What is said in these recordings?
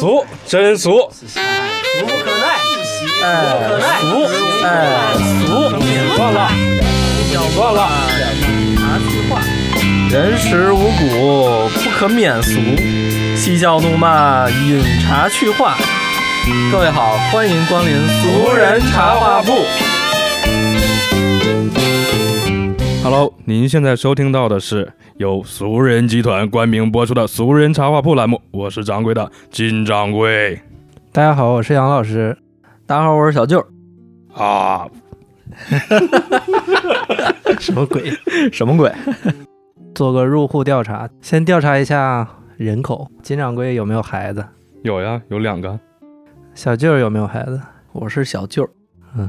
俗，真俗，俗不可耐，哎，不可耐，俗，哎，俗，算了，算了。茶词话，人食五谷，不可免俗。嬉笑怒骂，饮茶去话。各位好，欢迎光临俗人茶话铺。Hello，您现在收听到的是由俗人集团冠名播出的《俗人茶话铺》栏目，我是掌柜的金掌柜大家好，我是杨老师。大家好，我是小舅。啊。什么鬼？什么鬼？做个入户调查，先调查一下人口。金掌柜有没有孩子？有呀，有两个。小舅有没有孩子？我是小舅。嗯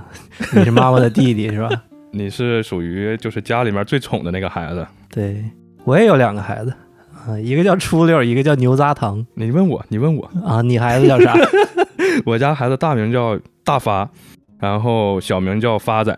你是妈妈的弟弟是吧？你是属于就是家里面最宠的那个孩子。对，我也有两个孩子，啊，一个叫初六，一个叫牛轧糖。你问我，你问我，啊，你孩子叫啥？我家孩子大名叫大发，然后小名叫发仔，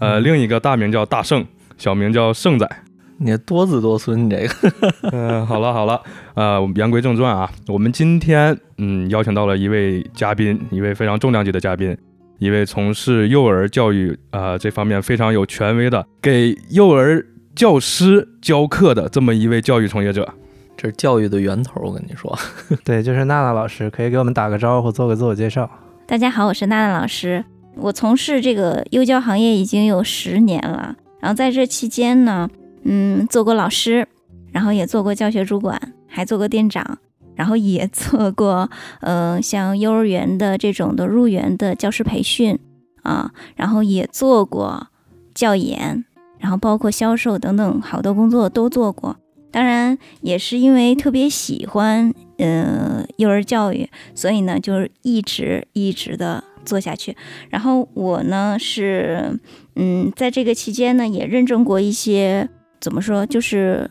呃，另一个大名叫大圣，小名叫圣仔。你多子多孙，你这个 嗯、好了好了，呃，我们言归正传啊，我们今天嗯邀请到了一位嘉宾，一位非常重量级的嘉宾，一位从事幼儿教育呃这方面非常有权威的，给幼儿教师教课的这么一位教育从业者。这是教育的源头。我跟你说，对，就是娜娜老师，可以给我们打个招呼，做个自我介绍。大家好，我是娜娜老师。我从事这个幼教行业已经有十年了，然后在这期间呢，嗯，做过老师，然后也做过教学主管，还做过店长，然后也做过，呃，像幼儿园的这种的入园的教师培训啊，然后也做过教研，然后包括销售等等好多工作都做过。当然，也是因为特别喜欢呃幼儿教育，所以呢，就是一直一直的做下去。然后我呢是，嗯，在这个期间呢，也认证过一些怎么说，就是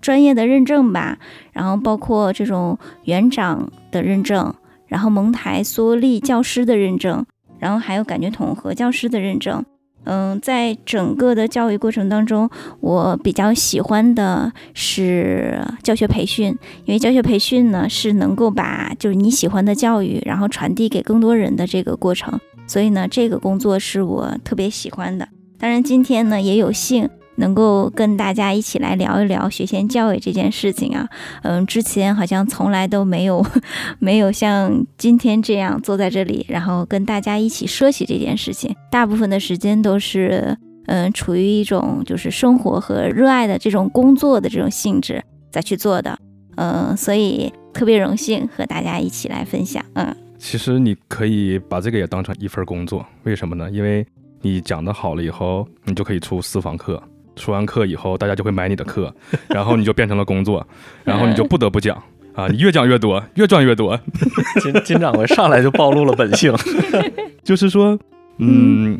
专业的认证吧。然后包括这种园长的认证，然后蒙台梭利教师的认证，然后还有感觉统合教师的认证。嗯，在整个的教育过程当中，我比较喜欢的是教学培训，因为教学培训呢是能够把就是你喜欢的教育，然后传递给更多人的这个过程，所以呢，这个工作是我特别喜欢的。当然，今天呢也有幸能够跟大家一起来聊一聊学前教育这件事情啊。嗯，之前好像从来都没有 没有像今天这样坐在这里，然后跟大家一起说起这件事情。大部分的时间都是嗯处于一种就是生活和热爱的这种工作的这种性质再去做的。嗯，所以特别荣幸和大家一起来分享。嗯。其实你可以把这个也当成一份工作，为什么呢？因为你讲的好了以后，你就可以出私房课，出完课以后，大家就会买你的课，然后你就变成了工作，然后你就不得不讲啊，你越讲越多，越赚越多。金金掌柜上来就暴露了本性。就是说，嗯，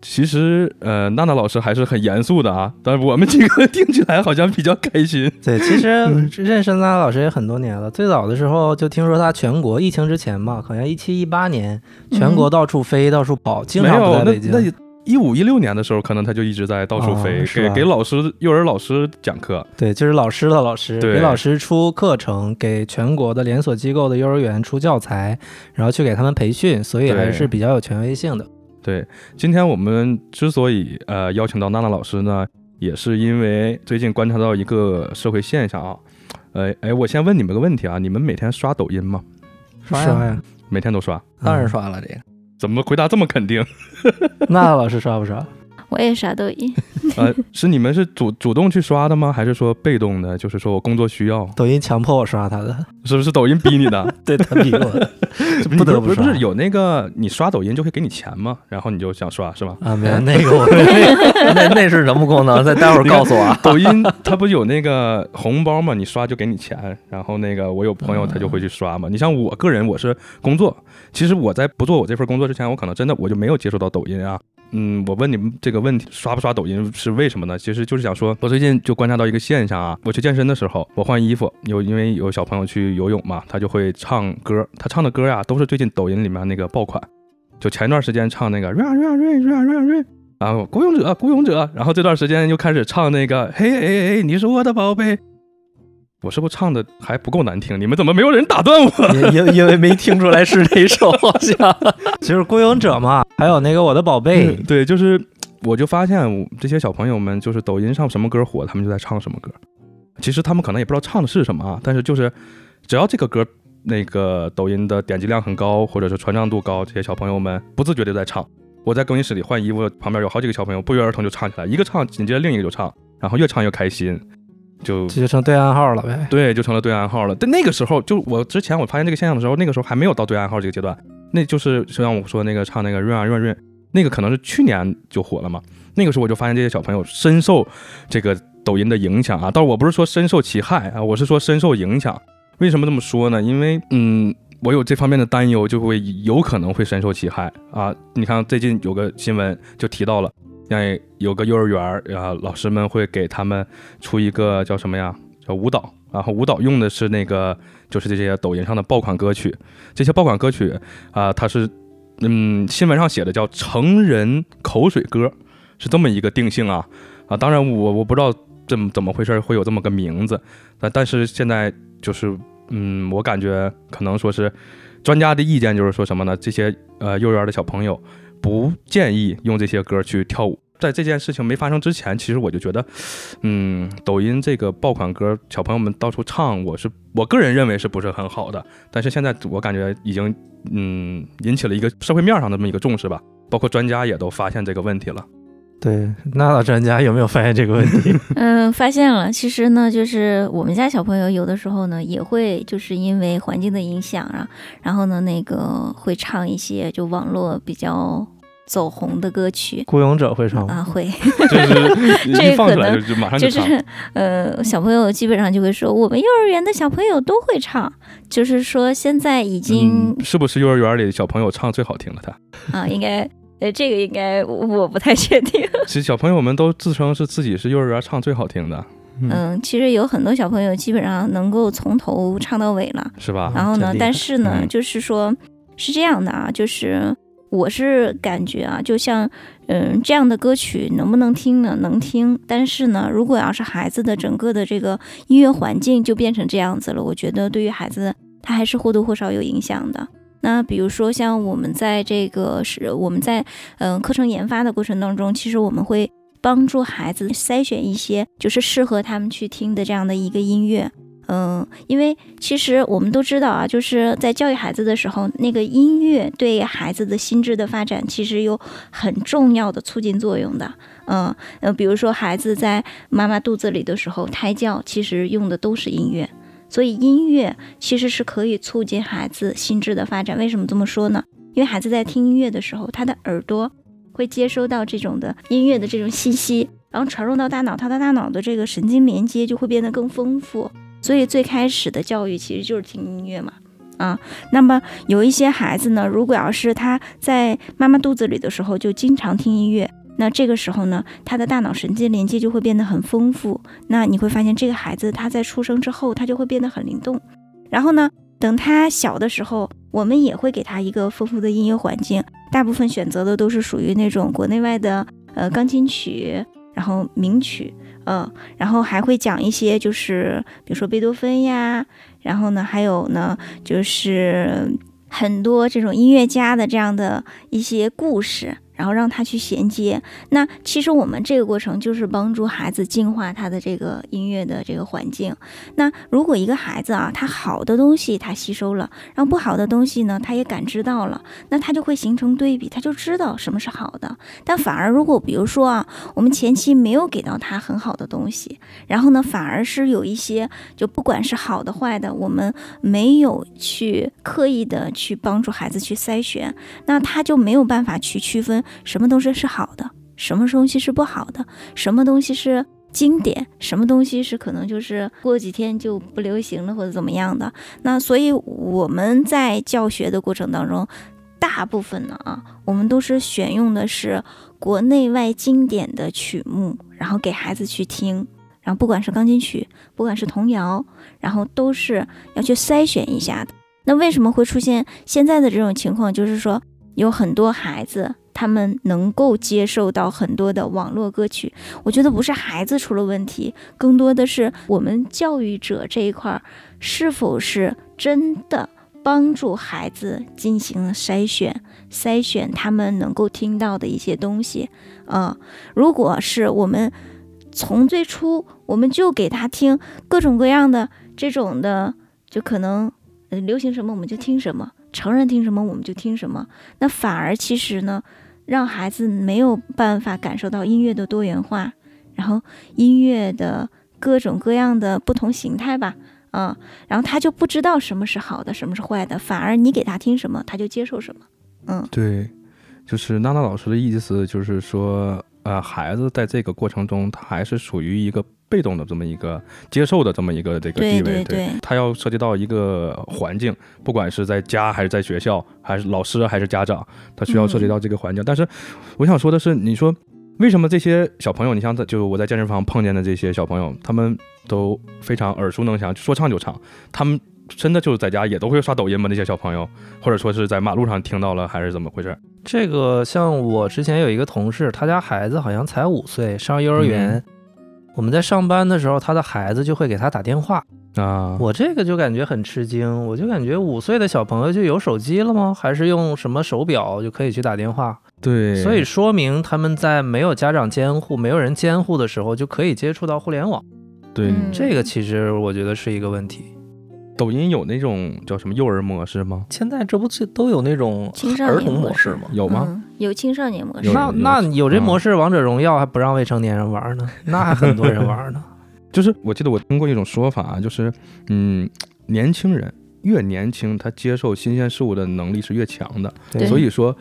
其实呃，娜娜老师还是很严肃的啊，但是我们几个听起来好像比较开心。对，其实认识娜娜老师也很多年了。最早的时候就听说她全国疫情之前吧，好像一七一八年全国到处飞、到处跑，经常在北京。那一五一六年的时候，可能他就一直在到处飞，哦给给老师、幼儿老师讲课。对，就是老师的老师，给老师出课程，给全国的连锁机构的幼儿园出教材，然后去给他们培训，所以还是比较有权威性的。对，今天我们之所以呃邀请到娜娜老师呢，也是因为最近观察到一个社会现象啊。呃，哎，我先问你们个问题啊，你们每天刷抖音吗？刷呀刷呀，每天都刷？当然刷了这个。怎么回答这么肯定？那老师刷不刷？我也刷抖音，呃，是你们是主主动去刷的吗？还是说被动的？就是说我工作需要，抖音强迫我刷他的，是不是抖音逼你的？对他逼我的 不得不刷不是不是有那个你刷抖音就会给你钱吗？然后你就想刷是吧？啊！没有那个我那那是什么功能？再待会儿告诉我啊。抖音它不有那个红包吗？你刷就给你钱，然后那个我有朋友他就会去刷嘛。你像我个人，我是工作，其实我在不做我这份工作之前，我可能真的我就没有接触到抖音啊。嗯，我问你们这个问题，刷不刷抖音是为什么呢？其实就是想说，我最近就观察到一个现象啊，我去健身的时候，我换衣服，有因为有小朋友去游泳嘛，他就会唱歌，他唱的歌呀、都是最近抖音里面那个爆款，就前段时间唱那个 run run run run run。然后孤勇者，孤勇者，然后这段时间又开始唱那个嘿嘿嘿，你是我的宝贝，我是不是唱的还不够难听？你们怎么没有人打断我？因因因为没听出来是哪首，好像 就是《孤勇者》嘛，还有那个《我的宝贝》嗯对，就是我就发现我这些小朋友们，就是抖音上什么歌火，他们就在唱什么歌。其实他们可能也不知道唱的是什么啊，但是就是只要这个歌那个抖音的点击量很高，或者是传唱度高，这些小朋友们不自觉的在唱。我在更衣室里换衣服，旁边有好几个小朋友不约而同就唱起来，一个唱，紧接着另一个就唱，然后越唱越开心，就这就成对暗号了呗。对，就成了对暗号了。但那个时候，就我之前我发现这个现象的时候，那个时候还没有到对暗号这个阶段。那就是就像我说那个唱那个润啊润润，那个可能是去年就火了嘛。那个时候我就发现这些小朋友深受这个抖音的影响啊。但我不是说深受其害啊，我是说深受影响。为什么这么说呢？因为嗯，我有这方面的担忧，就会有可能会深受其害啊。你看最近有个新闻就提到了，像有个幼儿园儿啊，老师们会给他们出一个叫什么呀？叫舞蹈，然后舞蹈用的是那个就是这些抖音上的爆款歌曲，这些爆款歌曲啊、它是嗯新闻上写的叫成人口水歌，是这么一个定性啊啊，当然我我不知道怎么怎么回事会有这么个名字，但但是现在就是嗯，我感觉可能说是专家的意见就是说什么呢？这些呃幼儿园的小朋友不建议用这些歌去跳舞。在这件事情没发生之前，其实我就觉得，嗯，抖音这个爆款歌，小朋友们到处唱，我是我个人认为是不是很好的。但是现在我感觉已经，嗯，引起了一个社会面上的这么一个重视吧，包括专家也都发现这个问题了。对，那老专家有没有发现这个问题？嗯，发现了。其实呢，就是我们家小朋友有的时候呢，也会就是因为环境的影响啊，然后呢，那个会唱一些就网络比较走红的歌曲孤勇者会唱吗？啊，会。就是这放出来可能就就马上就唱。是呃，小朋友基本上就会说，我们幼儿园的小朋友都会唱，就是说现在已经嗯、是不是幼儿园里小朋友唱最好听的？他啊，应该呃，这个应该我我不太确定。其实小朋友们都自称是自己是幼儿园唱最好听的，嗯，其实有很多小朋友基本上能够从头唱到尾了。是吧？然后呢但是呢，嗯就是说，是这样的啊，就是我是感觉啊，就像嗯这样的歌曲能不能听呢？能听，但是呢，如果要是孩子的整个的这个音乐环境就变成这样子了，我觉得对于孩子他还是或多或少有影响的。那比如说像我们在这个是我们在嗯、课程研发的过程当中，其实我们会帮助孩子筛选一些就是适合他们去听的这样的一个音乐。嗯，因为其实我们都知道啊，就是在教育孩子的时候，那个音乐对孩子的心智的发展其实有很重要的促进作用的。嗯呃，比如说孩子在妈妈肚子里的时候胎教，其实用的都是音乐，所以音乐其实是可以促进孩子心智的发展。为什么这么说呢？因为孩子在听音乐的时候，他的耳朵会接收到这种的音乐的这种信息，然后传入到大脑，他的大脑的这个神经连接就会变得更丰富。所以最开始的教育其实就是听音乐嘛，啊，那么有一些孩子呢，如果要是他在妈妈肚子里的时候就经常听音乐，那这个时候呢，他的大脑神经连接就会变得很丰富。那你会发现这个孩子他在出生之后，他就会变得很灵动。然后呢，等他小的时候，我们也会给他一个丰富的音乐环境，大部分选择的都是属于那种国内外的呃钢琴曲，然后名曲。嗯，然后还会讲一些，就是比如说贝多芬呀，然后呢，还有呢，就是很多这种音乐家的这样的一些故事，然后让他去衔接。那其实我们这个过程就是帮助孩子净化他的这个音乐的这个环境。那如果一个孩子啊，他好的东西他吸收了，然后不好的东西呢，他也感知到了，那他就会形成对比，他就知道什么是好的。但反而如果比如说啊，我们前期没有给到他很好的东西，然后呢，反而是有一些就不管是好的坏的，我们没有去刻意的去帮助孩子去筛选，那他就没有办法去区分什么东西是好的，什么东西是不好的，什么东西是。经典什么东西是可能就是过几天就不流行了或者怎么样的？那所以我们在教学的过程当中，大部分呢啊，我们都是选用的是国内外经典的曲目，然后给孩子去听，然后不管是钢琴曲，不管是童谣，然后都是要去筛选一下的。那为什么会出现现在的这种情况？就是说有很多孩子他们能够接受到很多的网络歌曲。我觉得不是孩子出了问题，更多的是我们教育者这一块儿是否是真的帮助孩子进行了筛选，筛选他们能够听到的一些东西。啊、如果是我们从最初我们就给他听各种各样的这种的，就可能流行什么我们就听什么，成人听什么我们就听什么，那反而其实呢，让孩子没有办法感受到音乐的多元化，然后音乐的各种各样的不同形态吧，啊、然后他就不知道什么是好的，什么是坏的，反而你给他听什么，他就接受什么，嗯，对，就是娜娜老师的意思，就是说，呃，孩子在这个过程中，他还是属于一个被动的这么一个接受的这么一个这个地位，对对他要涉及到一个环境，不管是在家还是在学校，还是老师还是家长，他需要涉及到这个环境。但是我想说的是，你说为什么这些小朋友，你像在就我在健身房碰见的这些小朋友，他们都非常耳熟能详，说唱就唱，他们。真的就是在家也都会刷抖音吗？那些小朋友，或者说是在马路上听到了，还是怎么回事？这个像我之前有一个同事，他家孩子好像才五岁，上幼儿园。嗯我们在上班的时候，他的孩子就会给他打电话。啊，我这个就感觉很吃惊，我就感觉五岁的小朋友就有手机了吗？还是用什么手表就可以去打电话？对，所以说明他们在没有家长监护、没有人监护的时候，就可以接触到互联网。对、嗯这个其实我觉得是一个问题。抖音有那种叫什么幼儿模式吗？现在这不是都有那种青少儿年模式童模式吗？有吗？嗯，有青少年模式有，那那有这嗯模式，王者荣耀还不让未成年人玩呢，那还很多人玩呢。就是我记得我听过一种说法啊，就是嗯，年轻人越年轻，他接受新鲜事物的能力是越强的。对所以说，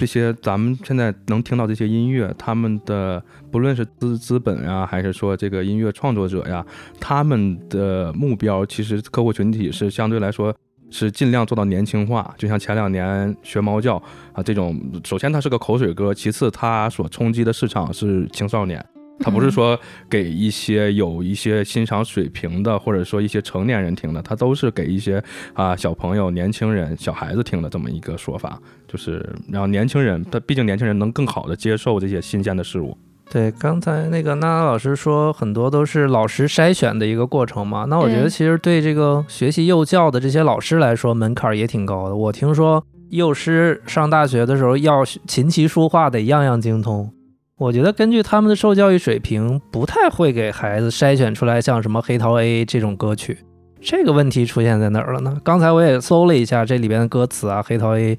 这些咱们现在能听到这些音乐，他们的不论是资资本呀，还是说这个音乐创作者呀，他们的目标其实客户群体是相对来说。是尽量做到年轻化，就像前两年学猫叫啊这种，首先它是个口水歌，其次它所冲击的市场是青少年，它不是说给一些有一些欣赏水平的，或者说一些成年人听的，它都是给一些啊小朋友、年轻人、小孩子听的这么一个说法，就是让年轻人，他毕竟年轻人能更好的接受这些新鲜的事物。对，刚才那个娜娜老师说，很多都是老师筛选的一个过程嘛。那我觉得其实对这个学习幼教的这些老师来说，门槛儿也挺高的。我听说幼师上大学的时候要琴棋书画得样样精通。我觉得根据他们的受教育水平，不太会给孩子筛选出来像什么《黑桃 A》这种歌曲。这个问题出现在哪儿了呢？刚才我也搜了一下这里边的歌词啊，《黑桃 A》。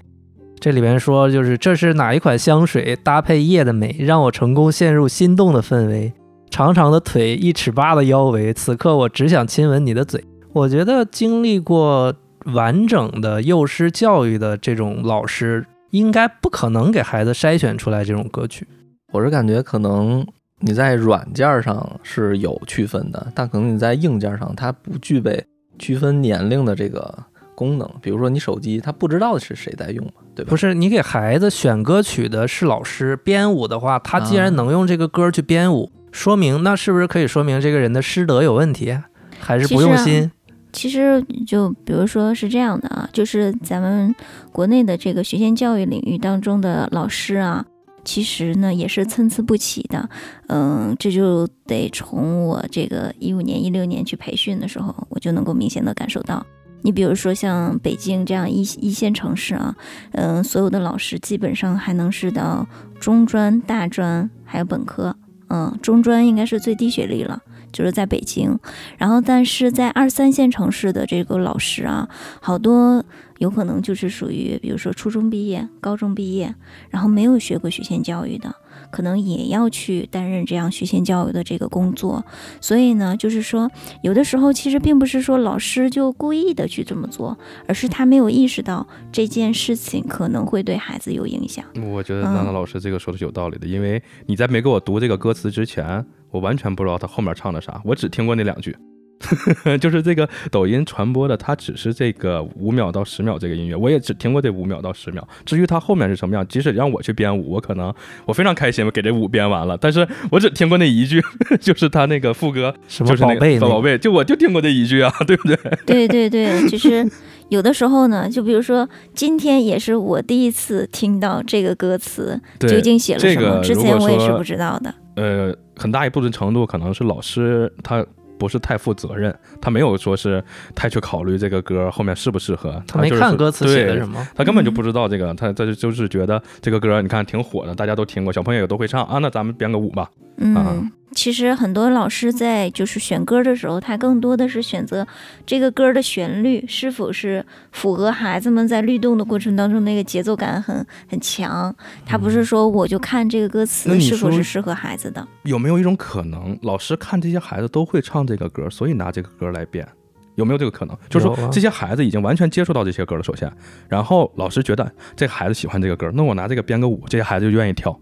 这里边说，就是这是哪一款香水搭配夜的美，让我成功陷入心动的氛围。长长的腿，一尺八的腰围，此刻我只想亲吻你的嘴。我觉得经历过完整的幼师教育的这种老师，应该不可能给孩子筛选出来这种歌曲。我是感觉可能你在软件上是有区分的，但可能你在硬件上它不具备区分年龄的这个功能。比如说你手机，它不知道是谁在用嘛，对吧？不是你给孩子选歌曲的是老师，编舞的话，他既啊然能用这个歌去编舞，说明那是不是可以说明这个人的师德有问题，还是不用心？其实就比如说是这样的啊，就是咱们国内的这个学前教育领域当中的老师啊，其实呢也是参差不齐的。嗯，这就得从我这个一五年、一六年去培训的时候，我就能够明显的感受到。你比如说像北京这样一一线城市啊，嗯，所有的老师基本上还能是到中专、大专还有本科，嗯，中专应该是最低学历了。就是在北京，然后但是在二三线城市的这个老师啊，好多有可能就是属于，比如说初中毕业、高中毕业，然后没有学过学前教育的，可能也要去担任这样学前教育的这个工作。所以呢，就是说，有的时候其实并不是说老师就故意的去这么做，而是他没有意识到这件事情可能会对孩子有影响。我觉得嗯娜娜老师这个说的是有道理的，因为你在没给我读这个歌词之前，我完全不知道他后面唱的啥，我只听过那两句。就是这个抖音传播的，它只是这个五秒到十秒这个音乐，我也只听过这五秒到十秒。至于它后面是什么样，即使让我去编舞，我可能我非常开心，我给这舞编完了，但是我只听过那一句，就是他那个副歌，什么就是那宝贝那个个宝贝，就我就听过这一句啊，对不对？对对对，其实有的时候呢，就比如说今天也是我第一次听到这个歌词究，竟写了什么，个之前我也是不知道的。呃，很大一部分程度可能是老师他不是太负责任，他没有说是太去考虑这个歌后面适不适合，他没看歌词写的什么，他根本就嗯不知道这个，他他就就是觉得这个歌你看挺火的，大家都听过，小朋友也都会唱啊，那咱们编个舞吧。嗯，啊其实很多老师在就是选歌的时候，他更多的是选择这个歌的旋律是否是符合孩子们在律动的过程当中那个节奏感很很强。他不是说我就看这个歌词是否是适合孩子的。有没有一种可能，老师看这些孩子都会唱这个歌，所以拿这个歌来编？有没有这个可能？就是说这些孩子已经完全接触到这些歌了，首先，然后老师觉得这个孩子喜欢这个歌，那我拿这个编个舞，这些孩子就愿意跳，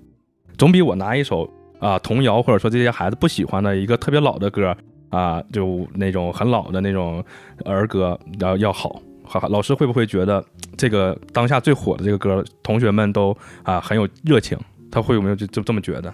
总比我拿一首啊、童谣或者说这些孩子不喜欢的一个特别老的歌啊、就那种很老的那种儿歌要要好。好，老师会不会觉得这个当下最火的这个歌，同学们都啊很有热情？他会有没有就就这么觉得？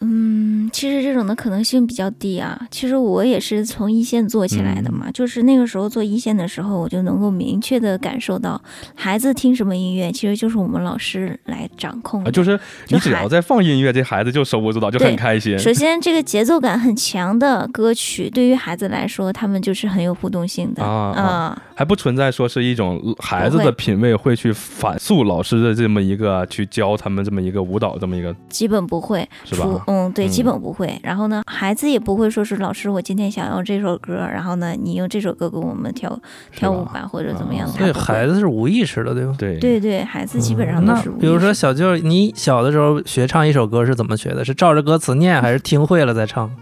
嗯，其实这种的可能性比较低啊。其实我也是从一线做起来的嘛，就是那个时候做一线的时候，我就能够明确的感受到，孩子听什么音乐，其实就是我们老师来掌控啊，的。就是你只要在放音乐，这孩子就手舞足蹈，就很开心。首先，这个节奏感很强的歌曲，对于孩子来说，他们就是很有互动性的啊还不存在说是一种孩子的品味会去反诉老师的这么一个去教他们这么一个舞蹈这么一个基本不会。是吧？嗯，对，嗯基本不会。然后呢，孩子也不会说是老师，我今天想要这首歌，然后呢，你用这首歌给我们跳跳舞吧吧，或者怎么样啊的。所以他不会孩子是无意识的，对吧？对对对，孩子基本上都是无比如说小舅，你小的时候学唱一首歌是怎么学的？是照着歌词念，还是听会了再唱？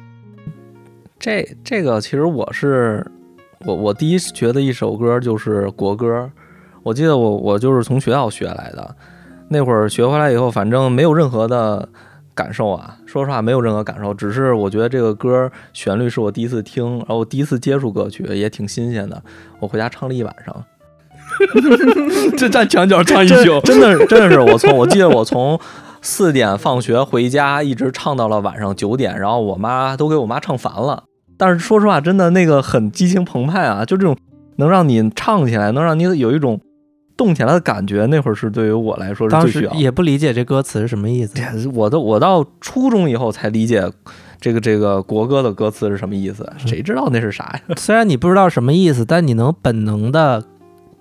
这这个其实我是我我第一学的一首歌就是国歌，我记得我我就是从学校学来的，那会儿学回来以后，反正没有任何的感受啊，说实话没有任何感受，只是我觉得这个歌旋律是我第一次听，然后我第一次接触歌曲也挺新鲜的，我回家唱了一晚上，这站墙角唱一宿，真的真的是我从我记得我从四点放学回家，一直唱到了晚上九点，然后我妈都给我妈唱烦了。但是说实话，真的那个很激情澎湃啊，就这种能让你唱起来，能让你有一种动起来的感觉，那会儿是对于我来说是当最需要也不理解这歌词是什么意思。我都我到初中以后才理解这个这个国歌的歌词是什么意思，谁知道那是啥呀？虽然你不知道什么意思，但你能本能的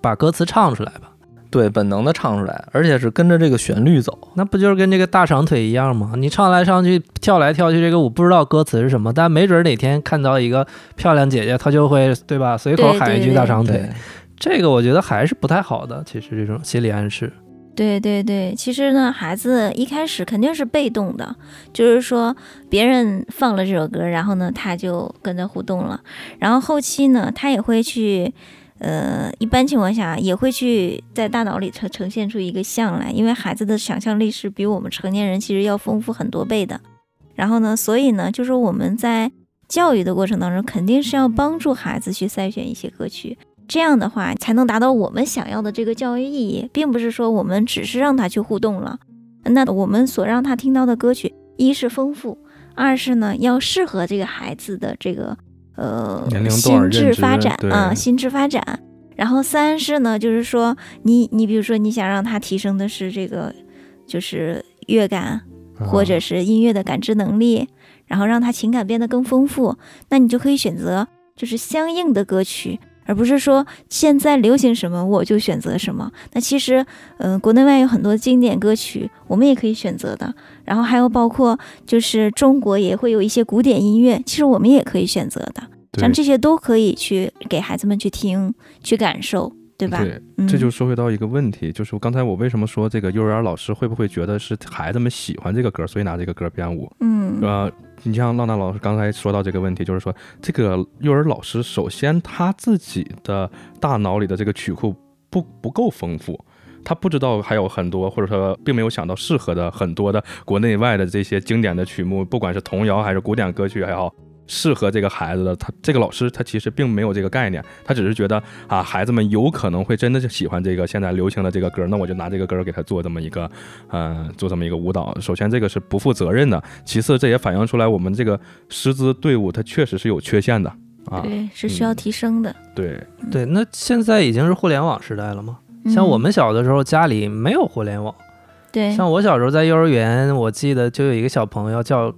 把歌词唱出来吧？对，本能的唱出来，而且是跟着这个旋律走。那不就是跟这个大长腿一样吗？你唱来唱去，跳来跳去，这个舞不知道歌词是什么，但没准哪天看到一个漂亮姐姐，她就会对吧？随口喊一句大长腿。对，这个我觉得还是不太好的。其实这种心理暗示，对对对，其实呢，孩子一开始肯定是被动的，就是说别人放了这首歌，然后呢，他就跟着互动了，然后后期呢，他也会去，呃，一般情况下也会去在大脑里呈呈现出一个像来，因为孩子的想象力是比我们成年人其实要丰富很多倍的。然后呢，所以呢，就是我们在教育的过程当中，肯定是要帮助孩子去筛选一些歌曲，这样的话才能达到我们想要的这个教育意义，并不是说我们只是让他去互动了。那我们所让他听到的歌曲，一是丰富，二是呢要适合这个孩子的这个呃心智发展对啊、心智发展。然后三是呢，就是说你你比如说你想让他提升的是这个就是乐感，或者是音乐的感知能力，然后让他情感变得更丰富，那你就可以选择就是相应的歌曲，而不是说现在流行什么我就选择什么。那其实，嗯、国内外有很多经典歌曲，我们也可以选择的。然后还有包括就是中国也会有一些古典音乐，其实我们也可以选择的。像这些都可以去给孩子们去听、去感受，对吧？对，嗯、这就说回到一个问题，就是刚才我为什么说这个幼儿园老师会不会觉得是孩子们喜欢这个歌，所以拿这个歌编舞？嗯呃，你像浪娜老师刚才说到这个问题，就是说这个幼儿老师首先他自己的大脑里的这个曲库不不够丰富。他不知道还有很多，或者说并没有想到适合的很多的国内外的这些经典的曲目，不管是童谣还是古典歌曲还好，适合这个孩子的。他这个老师他其实并没有这个概念，他只是觉得啊，孩子们有可能会真的是喜欢这个现在流行的这个歌，那我就拿这个歌给他做这么一个，呃，做这么一个舞蹈。首先这个是不负责任的，其次这也反映出来我们这个师资队伍它确实是有缺陷的。啊。对，是需要提升的。对，对，那现在已经是互联网时代了吗？像我嗯们小的时候，家里没有互联网。对，像我小时候在幼儿园，我记得就有一个小朋友叫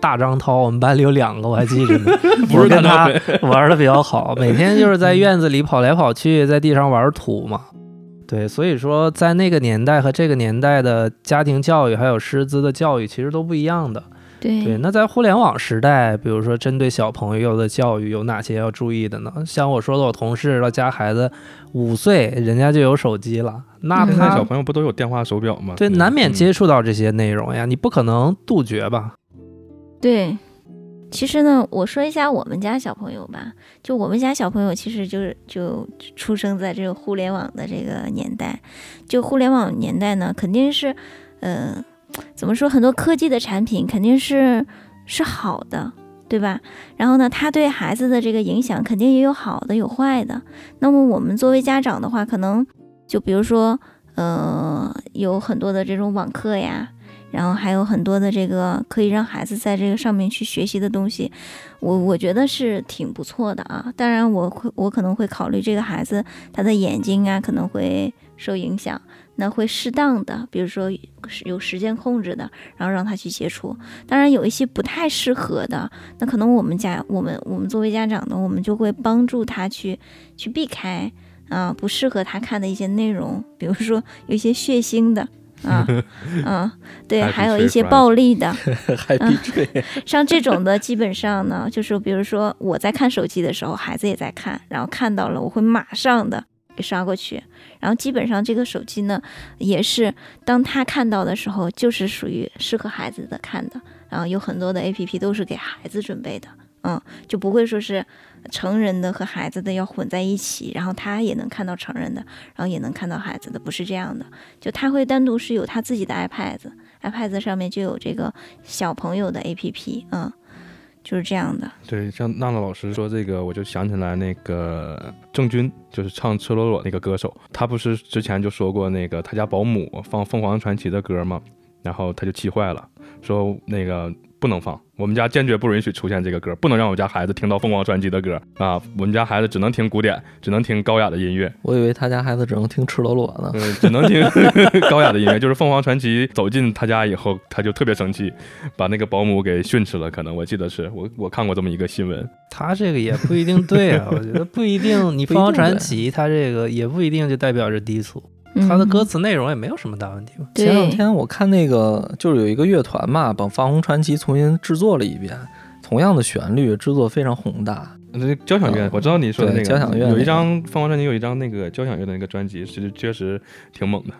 大张涛，我们班里有两个，我还记着呢。不是跟他他 玩的比较好，每天就是在院子里跑来跑去，在地上玩土嘛。对，所以说在那个年代和这个年代的家庭教育还有师资的教育其实都不一样的。对，对，那在互联网时代，比如说针对小朋友的教育有哪些要注意的呢？像我说的，我同事到家孩子五岁，人家就有手机了，那嗯现在他小朋友不都有电话手表吗？对难免嗯接触到这些内容呀，你不可能杜绝吧？对，其实呢，我说一下我们家小朋友吧，就我们家小朋友其实就是就出生在这个互联网的这个年代，就互联网年代呢，肯定是，呃，怎么说，很多科技的产品肯定是是好的。对吧？然后呢，他对孩子的这个影响肯定也有好的，有坏的。那么我们作为家长的话，可能就比如说，呃，有很多的这种网课呀，然后还有很多的这个可以让孩子在这个上面去学习的东西，我我觉得是挺不错的啊。当然，我会我可能会考虑这个孩子他的眼睛啊可能会受影响，那会适当的，比如说有时间控制的，然后让他去接触。当然，有一些不太适合的，那可能我们家我们我们作为家长呢，我们就会帮助他去去避开啊不适合他看的一些内容，比如说有一些血腥的。啊，嗯，对，还有一些暴力的 Tree，像这种的，基本上呢，就是比如说我在看手机的时候，孩子也在看，然后看到了，我会马上的给刷过去。然后基本上这个手机呢，也是当他看到的时候，就是属于适合孩子的看的。然后有很多的 A P P 都是给孩子准备的，嗯，就不会说是成人的和孩子的要混在一起，然后他也能看到成人的，然后也能看到孩子的，不是这样的。就他会单独是有他自己的 iPad。iPad 上面就有这个小朋友的 APP，嗯，就是这样的。对，像娜娜老师说这个，我就想起来那个郑钧，就是唱《赤裸裸》那个歌手，他不是之前就说过那个他家保姆放凤凰传奇的歌吗？然后他就气坏了，说那个不能放，我们家坚决不允许出现这个歌，不能让我家孩子听到凤凰传奇的歌啊！我们家孩子只能听古典，只能听高雅的音乐，我以为他家孩子只能听赤裸裸呢。嗯，只能听高雅的音乐。就是凤凰传奇走进他家以后，他就特别生气，把那个保姆给训斥了。可能我记得是我我看过这么一个新闻。他这个也不一定对啊，我觉得不一定。你凤凰传奇，他这个也不一定就代表着低俗，嗯他的歌词内容也没有什么大问题吧？对前两天我看那个，就是有一个乐团嘛，把《放红传奇》重新制作了一遍，同样的旋律，制作非常宏大。那交响乐嗯，我知道你说的那个交响乐有一张凤凰传奇有一张那个交响乐的那个专辑，其实确实挺猛的。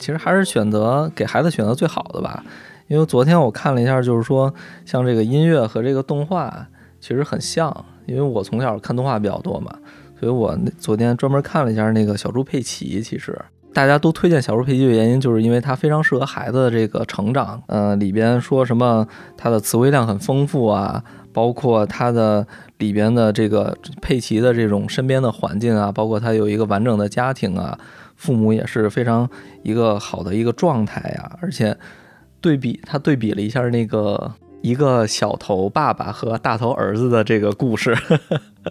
其实还是选择给孩子选择最好的吧，因为昨天我看了一下，就是说像这个音乐和这个动画其实很像，因为我从小看动画比较多嘛，所以我那昨天专门看了一下那个小猪佩奇。其实大家都推荐小猪佩奇的原因，就是因为它非常适合孩子的这个成长。呃，里边说什么它的词汇量很丰富啊，包括它的里边的这个佩奇的这种身边的环境啊，包括他有一个完整的家庭啊，父母也是非常一个好的一个状态呀、而且对比他对比了一下那个一个小头爸爸和大头儿子的这个故事，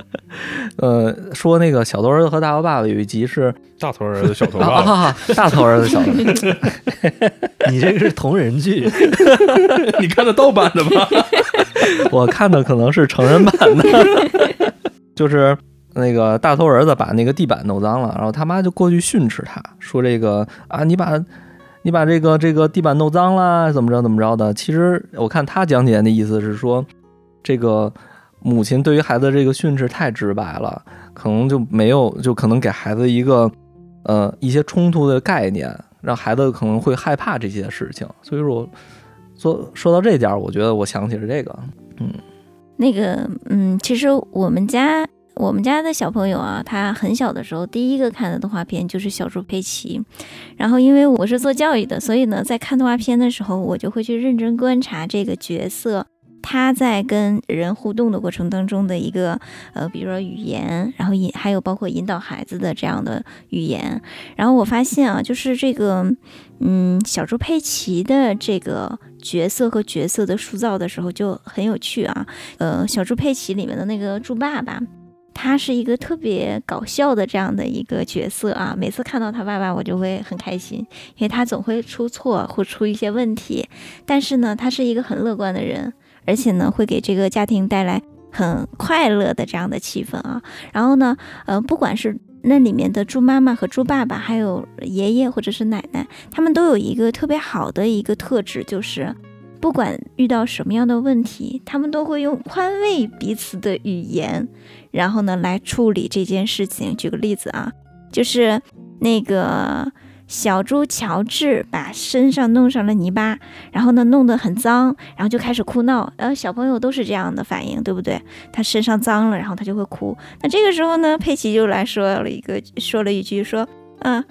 呃，说那个小头儿子和大头爸爸有一集是大头儿子小头啊爸爸，啊，大头儿子小头，你这个是同人剧，你看的盗版的吗？我看的可能是成人版的，就是那个大头儿子把那个地板弄脏了，然后他妈就过去训斥他，说这个啊，你把你把这个这个地板弄脏了，怎么着怎么着的。其实我看他讲解的意思是说，这个母亲对于孩子这个训斥太直白了，可能就没有就可能给孩子一个呃一些冲突的概念，让孩子可能会害怕这些事情。所以说我说说到这点儿，我觉得我想起了这个。嗯那个，嗯，其实我们家我们家的小朋友啊，他很小的时候第一个看的动画片就是《小猪佩奇》，然后因为我是做教育的，所以呢，在看动画片的时候，我就会去认真观察这个角色。他在跟人互动的过程当中的一个呃，比如说语言，然后引还有包括引导孩子的这样的语言，然后我发现啊，就是这个嗯，小猪佩奇的这个角色和角色的塑造的时候就很有趣啊。呃，小猪佩奇里面的那个猪爸爸，他是一个特别搞笑的这样的一个角色啊。每次看到他爸爸，我就会很开心，因为他总会出错或出一些问题，但是呢，他是一个很乐观的人，而且呢，会给这个家庭带来很快乐的这样的气氛啊。然后呢，呃，不管是那里面的猪妈妈和猪爸爸，还有爷爷或者是奶奶，他们都有一个特别好的一个特质，就是不管遇到什么样的问题，他们都会用宽慰彼此的语言，然后呢来处理这件事情。举个例子啊，就是那个。小猪乔治把身上弄上了泥巴，然后呢弄得很脏，然后就开始哭闹。呃，小朋友都是这样的反应，对不对？他身上脏了，然后他就会哭。那这个时候呢，佩奇就来说了一个，说了一句，说，嗯，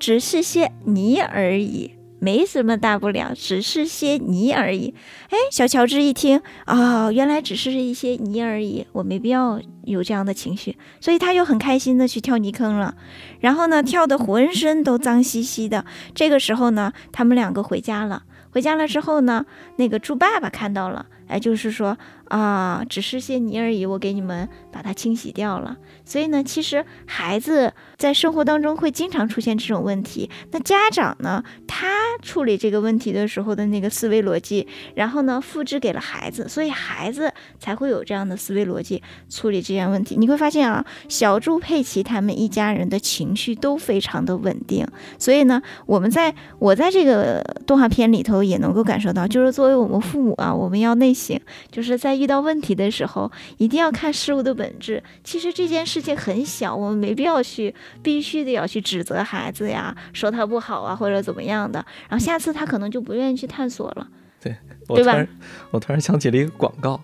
只是些泥而已。没什么大不了，只是些泥而已。哎，小乔治一听，哦，原来只是一些泥而已，我没必要有这样的情绪，所以他又很开心的去跳泥坑了。然后呢，跳的浑身都脏兮兮的。这个时候呢，他们两个回家了。回家了之后呢，那个猪爸爸看到了，哎，就是说。啊，只是些泥而已，我给你们把它清洗掉了。所以呢，其实孩子在生活当中会经常出现这种问题。那家长呢，他处理这个问题的时候的那个思维逻辑，然后呢，复制给了孩子，所以孩子才会有这样的思维逻辑处理这件问题。你会发现啊，小猪佩奇他们一家人的情绪都非常的稳定。所以呢，我们在我在这个动画片里头也能够感受到，就是作为我们父母啊，我们要内省，就是在。遇到问题的时候，一定要看事物的本质。其实这件事情很小，我们没必要去必须得要去指责孩子呀，说他不好啊，或者怎么样的。然后下次他可能就不愿意去探索了。对，对吧？我突然想起了一个广告，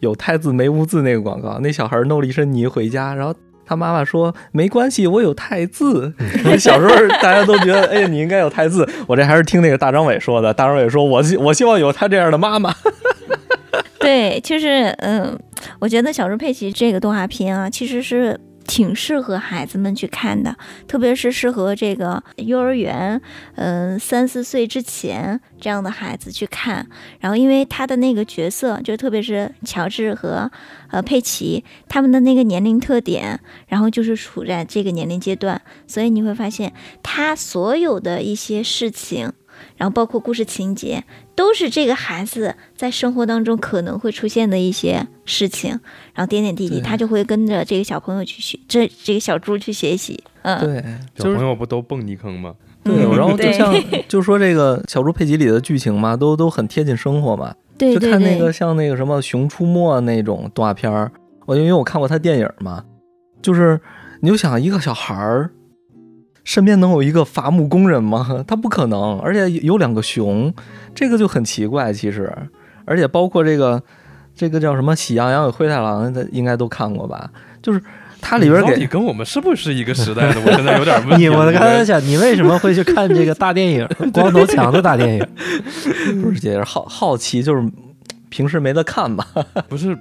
有太字没污渍那个广告，那小孩弄了一身泥回家，然后他妈妈说没关系，我有太字。小时候大家都觉得，哎，你应该有太字。我这还是听那个大张伟说的，大张伟说我我希望有他这样的妈妈。对，就是嗯，我觉得《小猪佩奇》这个动画片啊，其实是挺适合孩子们去看的，特别是适合这个幼儿园，嗯，三四岁之前这样的孩子去看。然后，因为他的那个角色，就特别是乔治和呃佩奇他们的那个年龄特点，然后就是处在这个年龄阶段，所以你会发现他所有的一些事情。然后包括故事情节，都是这个孩子在生活当中可能会出现的一些事情，然后点点滴滴，他就会跟着这个小朋友去学，这这个小猪去学习。嗯，对，小朋友不都蹦泥坑吗？对，然后就像 就说这个小猪佩奇里的剧情嘛，都都很贴近生活嘛。对，就看那个像那个什么《熊出没》那种动画片儿，我因为我看过他电影嘛，就是你就想一个小孩儿。身边能有一个伐木工人吗？他不可能，而且有两个熊，这个就很奇怪。其实，而且包括这个，这个叫什么《喜羊羊与灰太狼》，他应该都看过吧？就是它里边给你跟我们是不是一个时代的？我现在有点问 你。我刚才想，你为什么会去看这个大电影？光头强的大电影？不是，姐是好好奇，就是平时没得看吧？不是，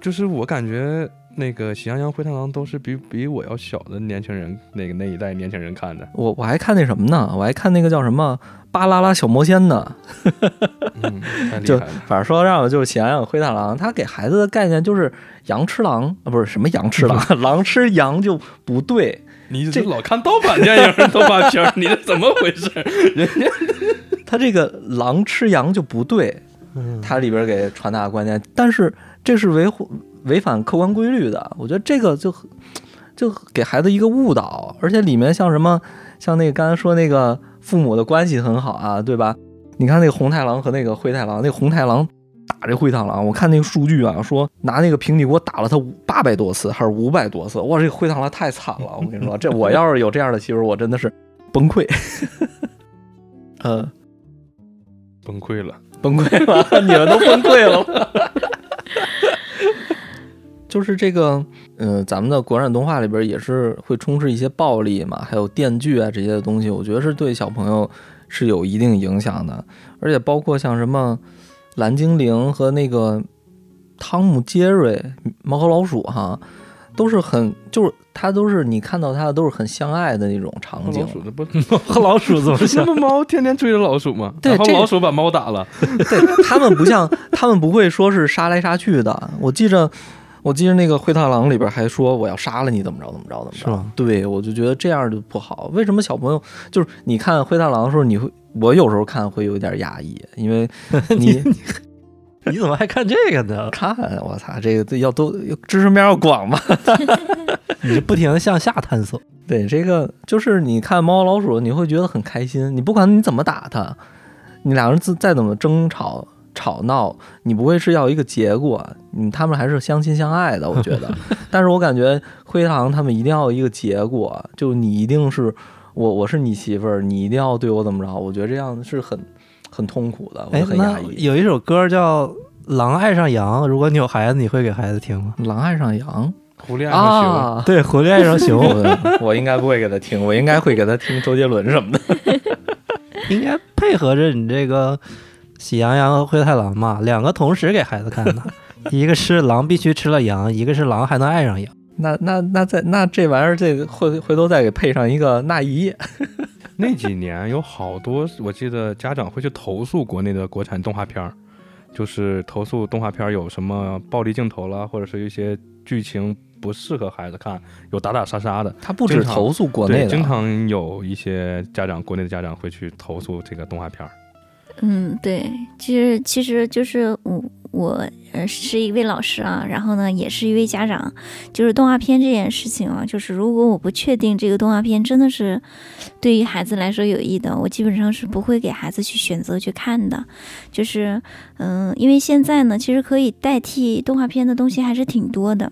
就是我感觉。那个《喜羊羊灰太狼》都是比比我要小的年轻人，那个那一代年轻人看的。我我还看那什么呢？我还看那个叫什么《巴啦啦小魔仙》呢。就反正说让我就是《喜羊羊灰太狼》，他给孩子的概念就是羊吃狼啊，不是什么羊吃狼，狼吃羊就不对。你这老看盗版电影、盗版片，你这怎么回事？人家他这个狼吃羊就不对，他里边给传达的观念，但是这是维护。违反客观规律的，我觉得这个就就给孩子一个误导，而且里面像什么，像那个刚才说那个父母的关系很好啊，对吧？你看那个红太狼和那个灰太狼，那红太狼打这灰太狼，我看那个数据啊，说拿那个平底锅打了他八百多次还是五百多次，哇，这个灰太狼太惨了，我跟你说，这我要是有这样的媳妇，我真的是崩溃，呃，崩溃了，崩溃了，你们都崩溃了。就是这个，嗯，咱们的国产动画里边也是会充斥一些暴力嘛，还有电锯啊这些东西，我觉得是对小朋友是有一定影响的。而且包括像什么蓝精灵和那个汤姆杰瑞猫和老鼠哈，都是很就是它都是你看到它都是很相爱的那种场景老。鼠这不和老鼠怎么这想？不猫天天追着老鼠吗？然后对这老鼠把猫打了。对他们不像，他们不会说是杀来杀去的。我记着，我记得那个灰太狼里边还说我要杀了你，怎么着怎么着怎么着。对，我就觉得这样就不好。为什么小朋友就是你看灰太狼的时候，你会我有时候看会有点压抑，因为 你你怎么还看这个呢？看我操，这个这要都知识面要广嘛。你就不停的向下探索。对，这个就是你看猫和老鼠，你会觉得很开心。你不管你怎么打它，你俩人再再怎么争吵吵闹，你不会是要一个结果，嗯，他们还是相亲相爱的，我觉得。但是我感觉灰太狼他们一定要有一个结果，就你一定是我，我是你媳妇儿，你一定要对我怎么着？我觉得这样是很很痛苦的，我哎就，很那压抑。有一首歌叫《狼爱上羊》，如果你有孩子，你会给孩子听吗？狼爱上羊狐狸爱上熊，啊，对，狐狸爱上熊，我 我应该不会给他听，我应该会给他听周杰伦什么的。应该配合着你这个喜羊羊和灰太狼嘛，两个同时给孩子看的。一个是狼必须吃了羊，一个是狼还能爱上羊。那那那再那这玩意儿，这个回回头再给配上一个那一夜，那几年有好多，我记得家长会去投诉国内的国产动画片儿，就是投诉动画片儿有什么暴力镜头啦，或者是一些剧情不适合孩子看，有打打杀杀的。他不止投诉国内经常有一些家长，国内的家长会去投诉这个动画片儿。嗯，对，其实其实就是我我呃是一位老师啊，然后呢也是一位家长，就是动画片这件事情啊，就是如果我不确定这个动画片真的是对于孩子来说有益的，我基本上是不会给孩子去选择去看的。就是嗯，因为现在呢，其实可以代替动画片的东西还是挺多的。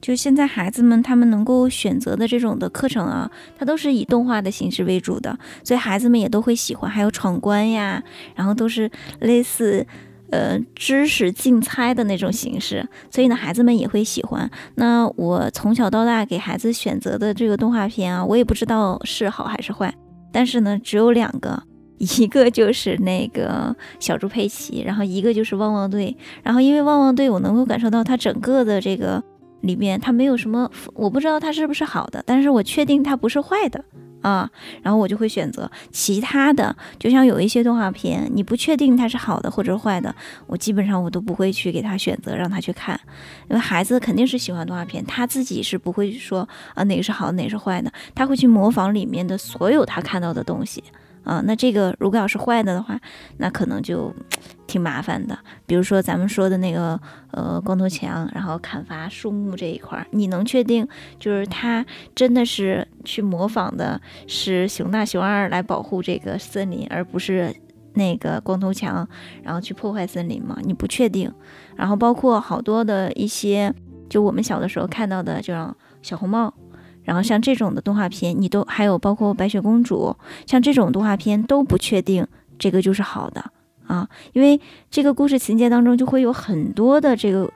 就现在孩子们他们能够选择的这种的课程啊，它都是以动画的形式为主的，所以孩子们也都会喜欢。还有闯关呀，然后都是类似呃知识竞猜的那种形式，所以呢，孩子们也会喜欢。那我从小到大给孩子选择的这个动画片啊，我也不知道是好还是坏，但是呢，只有两个。一个就是那个小猪佩奇，然后一个就是汪汪队。然后因为汪汪队，我能够感受到它整个的这个里面，它没有什么，我不知道它是不是好的，但是我确定它不是坏的啊。然后我就会选择其他的，就像有一些动画片，你不确定它是好的或者坏的，我基本上我都不会去给他选择让他去看，因为孩子肯定是喜欢动画片，他自己是不会说啊哪个是好哪个是坏的，他会去模仿里面的所有他看到的东西。啊，那这个如果要是坏的的话，那可能就挺麻烦的。比如说咱们说的那个呃光头强，然后砍伐树木这一块，你能确定就是他真的是去模仿的是熊大熊二来保护这个森林，而不是那个光头强然后去破坏森林吗？你不确定。然后包括好多的一些，就我们小的时候看到的，就像小红帽。然后像这种的动画片，你都还有包括白雪公主，像这种动画片都不确定这个就是好的啊，因为这个故事情节当中就会有很多的这个，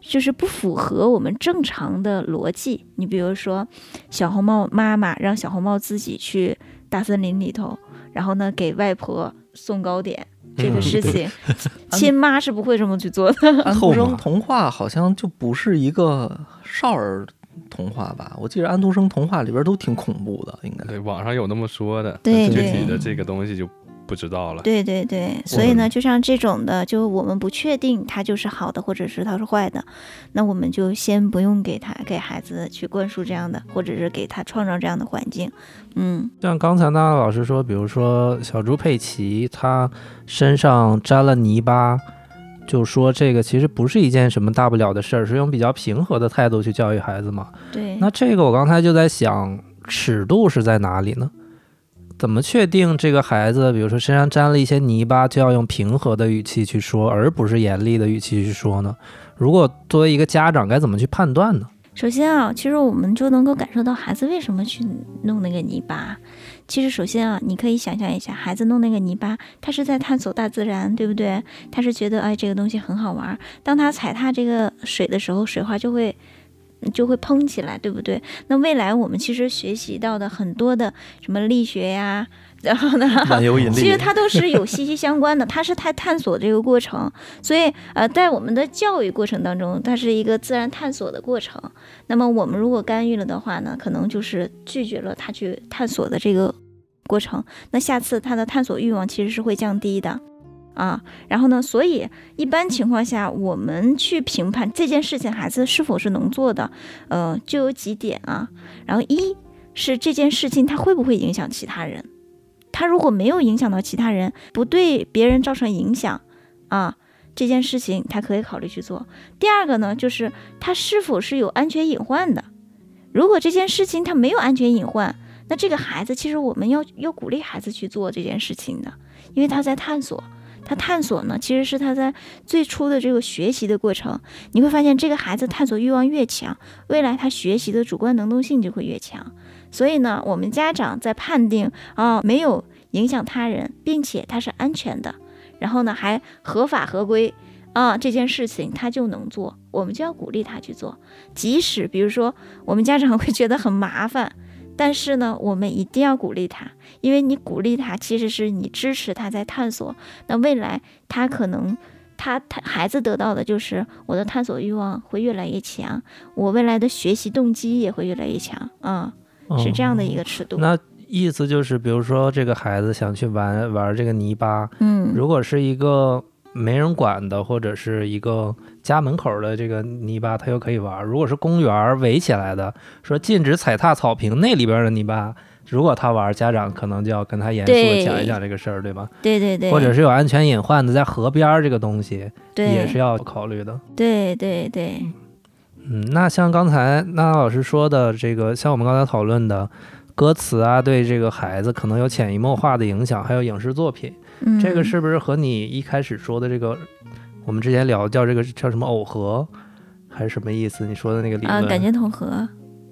就是不符合我们正常的逻辑。你比如说，小红帽妈妈让小红帽自己去大森林里头，然后呢给外婆送糕点。这个事情，亲妈是不会这么去做的。安徒生童话好像就不是一个少儿童话吧？我记得安徒生童话里边都挺恐怖的，应该。对，网上有那么说的，对具体的这个东西就不知道了。对对对，所以呢，就像这种的，就我们不确定它就是好的，或者是它是坏的，那我们就先不用给他给孩子去灌输这样的，或者是给他创造这样的环境。嗯，像刚才娜娜老师说，比如说小猪佩奇，它身上沾了泥巴，就说这个其实不是一件什么大不了的事儿，是用比较平和的态度去教育孩子嘛。对。那这个我刚才就在想，尺度是在哪里呢？怎么确定这个孩子，比如说身上沾了一些泥巴，就要用平和的语气去说，而不是严厉的语气去说呢？如果作为一个家长，该怎么去判断呢？首先啊，其实我们就能够感受到孩子为什么去弄那个泥巴。其实首先啊，你可以想象一下，孩子弄那个泥巴，他是在探索大自然，对不对？他是觉得哎这个东西很好玩。当他踩踏这个水的时候，水花就会就会嘭起来，对不对？那未来我们其实学习到的很多的什么力学呀，然后呢，其实它都是有息息相关的，它是它探索这个过程，所以呃，在我们的教育过程当中，它是一个自然探索的过程。那么我们如果干预了的话呢，可能就是拒绝了他去探索的这个过程，那下次他的探索欲望其实是会降低的。啊，然后呢？所以一般情况下，我们去评判这件事情孩子是否是能做的，呃，就有几点啊。然后一是这件事情他会不会影响其他人，他如果没有影响到其他人，不对别人造成影响啊，这件事情他可以考虑去做。第二个呢，就是他是否是有安全隐患的。如果这件事情他没有安全隐患，那这个孩子其实我们要要鼓励孩子去做这件事情的，因为他在探索。他探索呢，其实是他在最初的这个学习的过程。你会发现，这个孩子探索欲望越强，未来他学习的主观能动性就会越强。所以呢，我们家长在判定啊没有影响他人，并且他是安全的，然后呢还合法合规啊这件事情他就能做，我们就要鼓励他去做。即使比如说我们家长会觉得很麻烦。但是呢，我们一定要鼓励他，因为你鼓励他，其实是你支持他在探索。那未来他可能，他他孩子得到的就是我的探索欲望会越来越强，我未来的学习动机也会越来越强啊，是这样的一个尺度。那意思就是，比如说这个孩子想去玩玩这个泥巴，嗯，如果是一个。没人管的，或者是一个家门口的这个泥巴，他又可以玩。如果是公园围起来的，说禁止踩踏草坪那里边的泥巴，如果他玩，家长可能就要跟他严肃的讲一讲这个事儿，对吧？对对对。或者是有安全隐患的，在河边这个东西，也是要考虑的。对对对。嗯，那像刚才娜娜老师说的这个，像我们刚才讨论的歌词啊，对这个孩子可能有潜移默化的影响，还有影视作品。这个是不是和你一开始说的这个，我们之前聊叫这个叫什么耦合，还是什么意思？你说的那个理论？啊，感觉统合，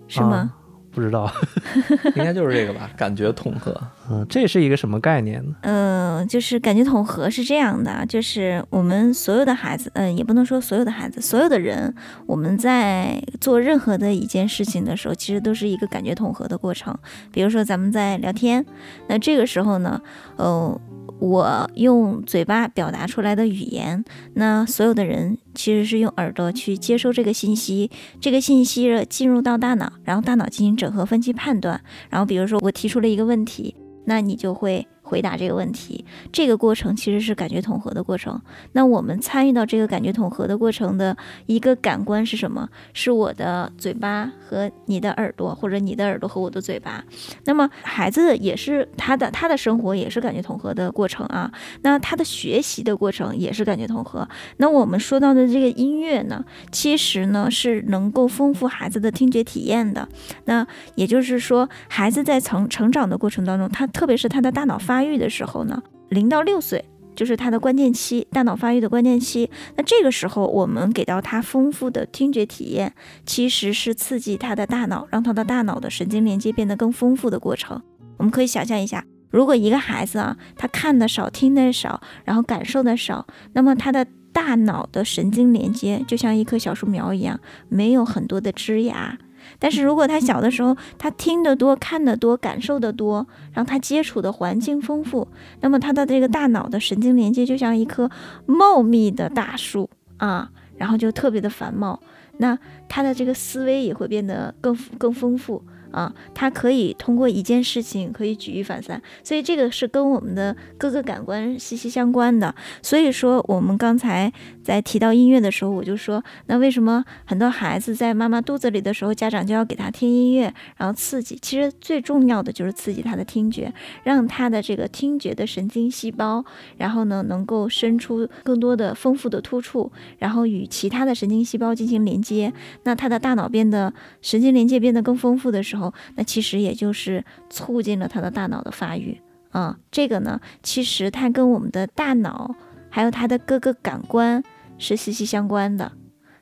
是吗？不知道，应该就是这个吧？感觉统合，嗯，这是一个什么概念呢？嗯，就是感觉统合是这样的，就是我们所有的孩子，嗯，也不能说所有的孩子，所有的人，我们在做任何的一件事情的时候，其实都是一个感觉统合的过程。比如说咱们在聊天，那这个时候呢，呃。我用嘴巴表达出来的语言，那所有的人其实是用耳朵去接收这个信息，这个信息进入到大脑，然后大脑进行整合、分析、判断。然后比如说我提出了一个问题，那你就会。回答这个问题，这个过程其实是感觉统合的过程。那我们参与到这个感觉统合的过程的一个感官是什么？是我的嘴巴和你的耳朵，或者你的耳朵和我的嘴巴。那么孩子也是他的他的生活也是感觉统合的过程啊。那他的学习的过程也是感觉统合。那我们说到的这个音乐呢，其实呢是能够丰富孩子的听觉体验的。那也就是说，孩子在成成长的过程当中，他特别是他的大脑发发育的时候呢，零到六岁就是他的关键期，大脑发育的关键期。那这个时候，我们给到他丰富的听觉体验，其实是刺激他的大脑，让他的大脑的神经连接变得更丰富的过程。我们可以想象一下，如果一个孩子啊，他看的少，听的少，然后感受的少，那么他的大脑的神经连接就像一棵小树苗一样，没有很多的枝芽。但是如果他小的时候，他听得多、看得多、感受得多，然后他接触的环境丰富，那么他的这个大脑的神经连接就像一棵茂密的大树啊，然后就特别的繁茂，那他的这个思维也会变得更更丰富。啊，他可以通过一件事情可以举一反三，所以这个是跟我们的各个感官息息相关的。所以说，我们刚才在提到音乐的时候，我就说，那为什么很多孩子在妈妈肚子里的时候，家长就要给他听音乐，然后刺激？其实最重要的就是刺激他的听觉，让他的这个听觉的神经细胞，然后呢，能够生出更多的丰富的突触，然后与其他的神经细胞进行连接，那他的大脑变得神经连接变得更丰富的时候。然后，那其实也就是促进了他的大脑的发育啊。这个呢，其实它跟我们的大脑还有他的各个感官是息息相关的。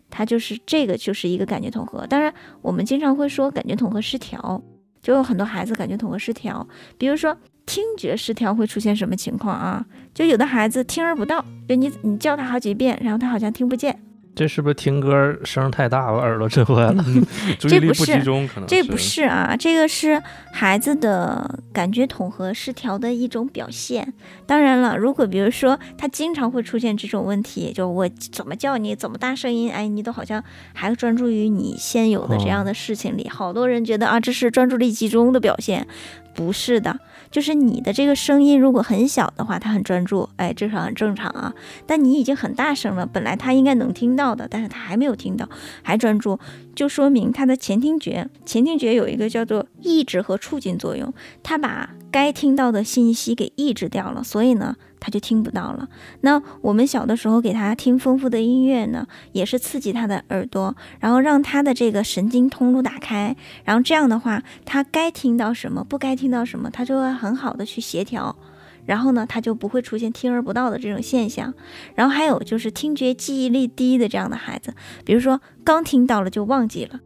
它就是这个，就是一个感觉统合。当然，我们经常会说感觉统合失调，就有很多孩子感觉统合失调。比如说听觉失调会出现什么情况啊？就有的孩子听而不到，就你你叫他好几遍，然后他好像听不见这是不是听歌声太大，把耳朵震坏了？注意力不集中，可能这不是啊，这个是孩子的感觉统合失调的一种表现。当然了，如果比如说他经常会出现这种问题，就我怎么叫你，怎么大声音，哎，你都好像还专注于你现有的这样的事情里。好多人觉得啊，这是专注力集中的表现，不是的。就是你的这个声音如果很小的话，他很专注，哎，这是很正常啊。但你已经很大声了，本来他应该能听到的，但是他还没有听到，还专注，就说明他的前听觉，前听觉有一个叫做抑制和促进作用，他把该听到的信息给抑制掉了，所以呢。他就听不到了。那我们小的时候给他听丰富的音乐呢，也是刺激他的耳朵，然后让他的这个神经通路打开，然后这样的话，他该听到什么，不该听到什么，他就会很好的去协调，然后呢，他就不会出现听而不到的这种现象。然后还有就是听觉记忆力低的这样的孩子，比如说刚听到了就忘记了。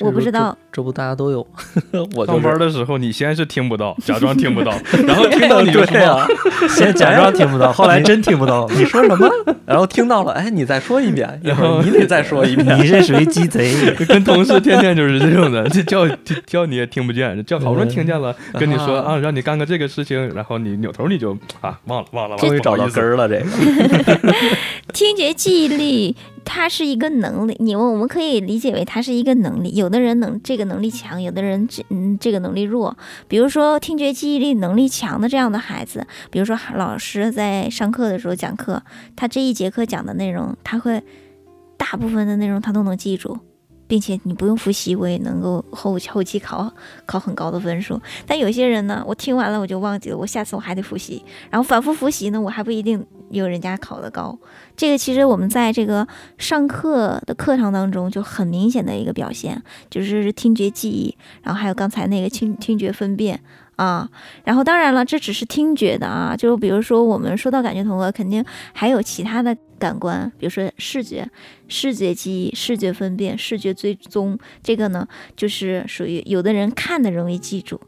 我不知道，这不大家都有。我上班的时候，你先是听不到，假装听不到，然后听到你就说，先假装听不到，后来真听不到。你说什么？然后听到了，哎，你再说一遍，然后你得再说一遍。你这属于鸡贼，跟同事天天就是这种的，这叫叫你也听不见，叫好不容易听见了，跟你说啊，让你干个这个事情，然后你扭头你就啊忘了忘了，终于找到根儿了。这个听觉记忆力。它是一个能力，你们我们可以理解为它是一个能力。有的人能这个能力强，有的人这嗯这个能力弱。比如说听觉记忆力能力强的这样的孩子，比如说老师在上课的时候讲课，他这一节课讲的内容，他会大部分的内容他都能记住。并且你不用复习，我也能够后后期考考很高的分数。但有些人呢，我听完了我就忘记了，我下次我还得复习，然后反复复习呢，我还不一定有人家考得高。这个其实我们在这个上课的课堂当中就很明显的一个表现，就是听觉记忆，然后还有刚才那个听听觉分辨。啊，然后当然了，这只是听觉的啊，就比如说我们说到感觉统合，肯定还有其他的感官，比如说视觉、视觉记忆、视觉分辨、视觉追踪，这个呢就是属于有的人看的容易记住，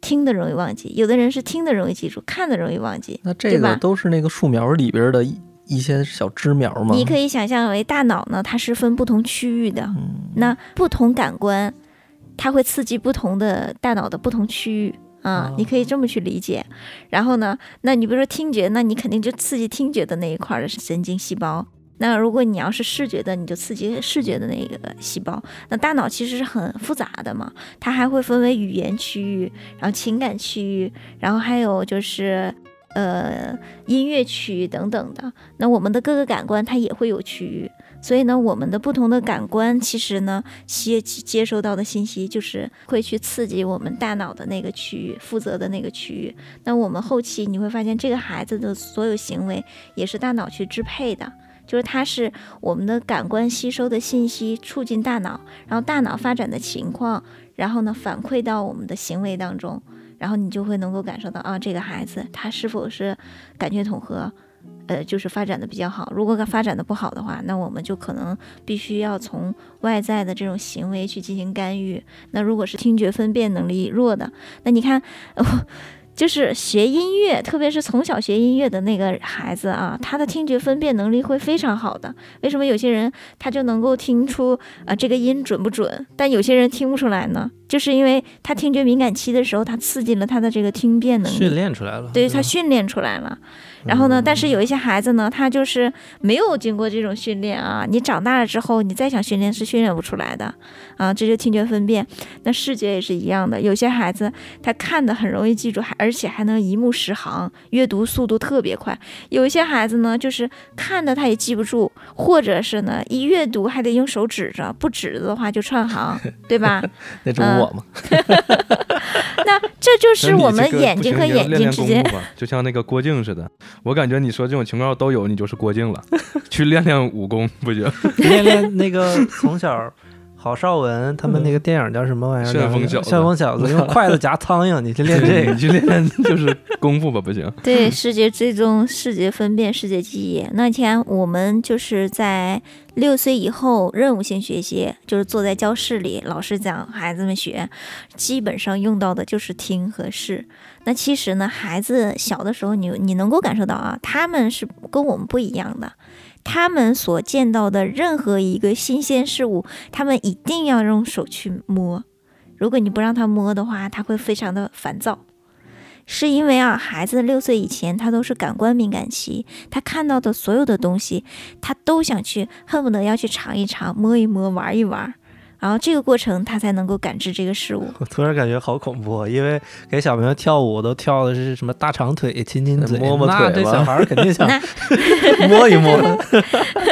听的容易忘记；有的人是听的容易记住，看的容易忘记。那这个都是那个树苗里边的一些小枝苗吗？你可以想象为大脑呢，它是分不同区域的，那不同感官它会刺激不同的大脑的不同区域。啊，你可以这么去理解，然后呢，那你比如说听觉，那你肯定就刺激听觉的那一块的神经细胞。那如果你要是视觉的，你就刺激视觉的那个细胞。那大脑其实是很复杂的嘛，它还会分为语言区域，然后情感区域，然后还有就是呃音乐区域等等的。那我们的各个感官它也会有区域。所以呢，我们的不同的感官，其实呢，接接收到的信息就是会去刺激我们大脑的那个区域负责的那个区域。那我们后期你会发现，这个孩子的所有行为也是大脑去支配的，就是它是我们的感官吸收的信息促进大脑，然后大脑发展的情况，然后呢反馈到我们的行为当中，然后你就会能够感受到啊，这个孩子他是否是感觉统合。呃，就是发展的比较好。如果发展的不好的话，那我们就可能必须要从外在的这种行为去进行干预。那如果是听觉分辨能力弱的，那你看。就是学音乐，特别是从小学音乐的那个孩子啊，他的听觉分辨能力会非常好的。为什么有些人他就能够听出啊这个音准不准，但有些人听不出来呢？就是因为他听觉敏感期的时候，他刺激了他的这个听辨能力，训练出来了。对他训练出来了。然后呢，但是有一些孩子呢，他就是没有经过这种训练啊。你长大了之后，你再想训练是训练不出来的啊。这就听觉分辨，那视觉也是一样的。有些孩子他看的很容易记住，还而且还能一目十行，阅读速度特别快。有一些孩子呢，就是看的他也记不住，或者是呢一阅读还得用手指着，不指着的话就串行，对吧？那种我吗？那这就是我们眼睛和眼睛之间，就像那个郭靖似的。我感觉你说这种情况都有，你就是郭靖了。去练练武功不行，练练那个从小。郝邵文他们那个电影叫什么玩意儿？旋风小子，旋风小子 用筷子夹苍蝇，你去练这个，你去练就是功夫吧，不行。对，视觉追踪、视觉分辨、视觉记忆。那天我们就是在六岁以后任务性学习，就是坐在教室里，老师讲，孩子们学，基本上用到的就是听和视。那其实呢，孩子小的时候，你你能够感受到啊，他们是跟我们不一样的。他们所见到的任何一个新鲜事物，他们一定要用手去摸。如果你不让他摸的话，他会非常的烦躁。是因为啊，孩子六岁以前他都是感官敏感期，他看到的所有的东西，他都想去，恨不得要去尝一尝、摸一摸、玩一玩。然后这个过程，他才能够感知这个事物。我突然感觉好恐怖，因为给小朋友跳舞都跳的是什么大长腿、亲亲嘴、摸摸腿那这小孩肯定想 摸一摸，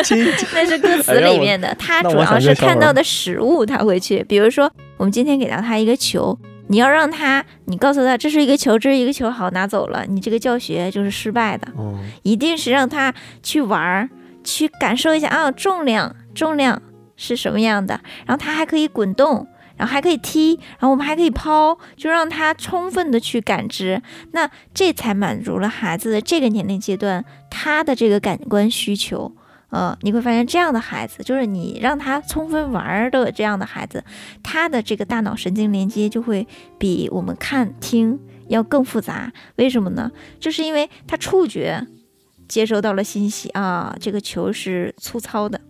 亲。那是歌词里面的，他主要是看到的食物，他会去。比如说，我们今天给到他一个球，你要让他，你告诉他这是一个球，这是一个球，好拿走了，你这个教学就是失败的。哦，一定是让他去玩儿，去感受一下啊，重量，重量。是什么样的？然后它还可以滚动，然后还可以踢，然后我们还可以抛，就让他充分的去感知，那这才满足了孩子的这个年龄阶段他的这个感官需求。呃，你会发现这样的孩子，就是你让他充分玩的这样的孩子，他的这个大脑神经连接就会比我们看听要更复杂。为什么呢？就是因为他触觉接收到了信息啊，这个球是粗糙的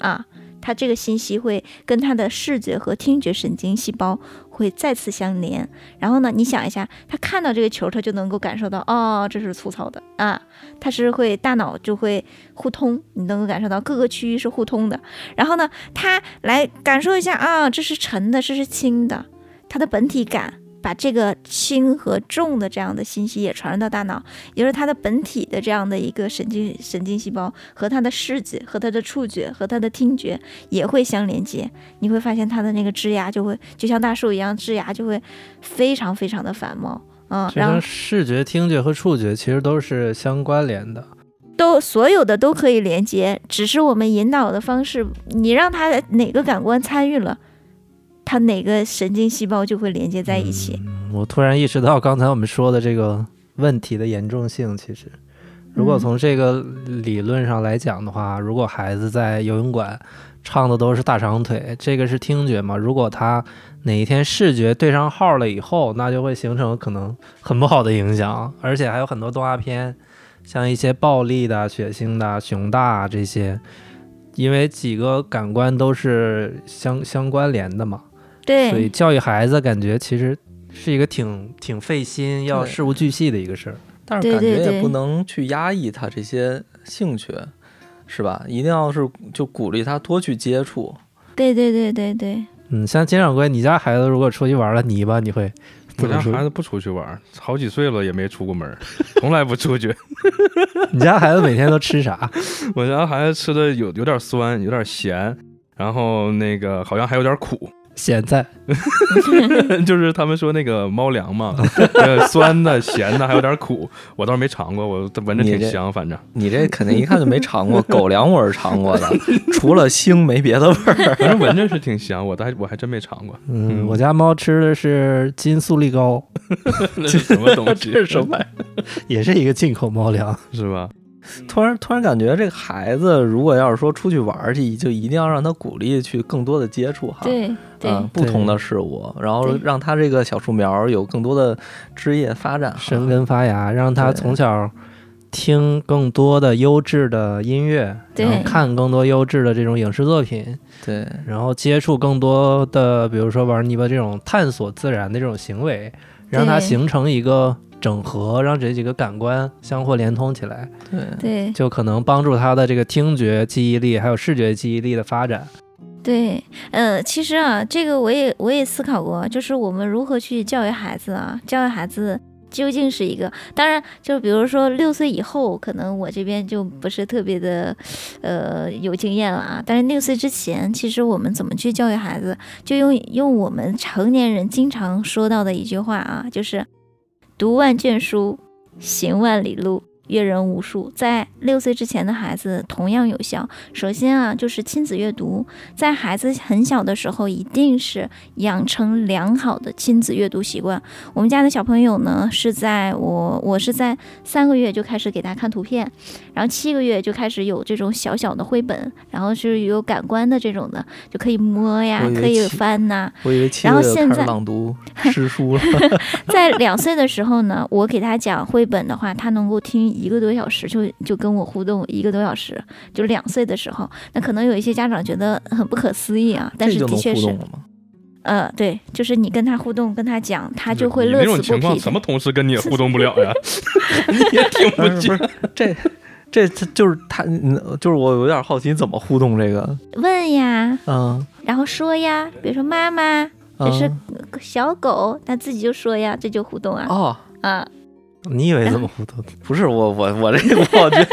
啊。它这个信息会跟它的视觉和听觉神经细胞会再次相连，然后呢，你想一下，他看到这个球，他就能够感受到，哦，这是粗糙的啊，它是会大脑就会互通，你能够感受到各个区域是互通的，然后呢，他来感受一下啊，这是沉的，这是轻的，它的本体感。把这个轻和重的这样的信息也传入到大脑，也就是它的本体的这样的一个神经神经细胞和它的视觉、和它的触觉、和它的听觉也会相连接。你会发现它的那个枝芽就会就像大树一样，枝芽就会非常非常的繁茂。嗯，然后视觉、听觉和触觉其实都是相关联的，都所有的都可以连接，只是我们引导的方式，你让它哪个感官参与了。它哪个神经细胞就会连接在一起。我突然意识到刚才我们说的这个问题的严重性。其实，如果从这个理论上来讲的话，如果孩子在游泳馆唱的都是大长腿，这个是听觉嘛？如果他哪一天视觉对上号了以后，那就会形成可能很不好的影响。而且还有很多动画片，像一些暴力的、血腥的、熊大这些，因为几个感官都是相相关联的嘛。对，所以教育孩子感觉其实是一个挺挺费心、要事无巨细的一个事儿。但是感觉也不能去压抑他这些兴趣，是吧？一定要是就鼓励他多去接触。对对对对对。嗯，像金掌柜，你家孩子如果出去玩了泥巴，你会？我家孩子不出去玩，好几岁了也没出过门，从来不出去。你家孩子每天都吃啥？我家孩子吃的有有点酸，有点咸，然后那个好像还有点苦。咸菜，就是他们说那个猫粮嘛，酸的、咸的，还有点苦。我倒是没尝过，我闻着挺香。反正你这肯定一看就没尝过 狗粮，我是尝过的，除了腥没别的味儿。反正闻着是挺香，我还我还真没尝过。嗯，我家猫吃的是金素力高，那是什么东西？这是什么？也是一个进口猫粮，是吧？突然突然感觉这个孩子，如果要是说出去玩去，就一定要让他鼓励去更多的接触哈，对对，不同的事物，然后让他这个小树苗有更多的枝叶发展、生根发芽，让他从小听更多的优质的音乐，然后看更多优质的这种影视作品，对，然后接触更多的，比如说玩泥巴这种探索自然的这种行为，让他形成一个。整合让这几个感官相互连通起来，对对，就可能帮助他的这个听觉记忆力还有视觉记忆力的发展。对，呃，其实啊，这个我也我也思考过，就是我们如何去教育孩子啊？教育孩子究竟是一个，当然，就比如说六岁以后，可能我这边就不是特别的，呃，有经验了啊。但是六岁之前，其实我们怎么去教育孩子，就用用我们成年人经常说到的一句话啊，就是。读万卷书，行万里路。阅人无数，在六岁之前的孩子同样有效。首先啊，就是亲子阅读，在孩子很小的时候，一定是养成良好的亲子阅读习惯。我们家的小朋友呢，是在我我是在三个月就开始给他看图片，然后七个月就开始有这种小小的绘本，然后是有感官的这种的，就可以摸呀，可以翻呐。我以为七个月开始朗读 诗书了。在两岁的时候呢，我给他讲绘本的话，他能够听。一个多小时就就跟我互动一个多小时，就两岁的时候，那可能有一些家长觉得很不可思议啊，但是的确是互动，了吗？呃，对，就是你跟他互动，跟他讲，他就会你乐这种情况。什么同事跟你也互动不了呀？你 也听不不是见。不，这这这就是他，嗯就是我有点好奇怎么互动这个，问呀，嗯，然后说呀，比如说妈妈，嗯这是小狗，他自己就说呀，这就互动啊哦，啊。你以为怎么互动？不是我我我这个，我觉得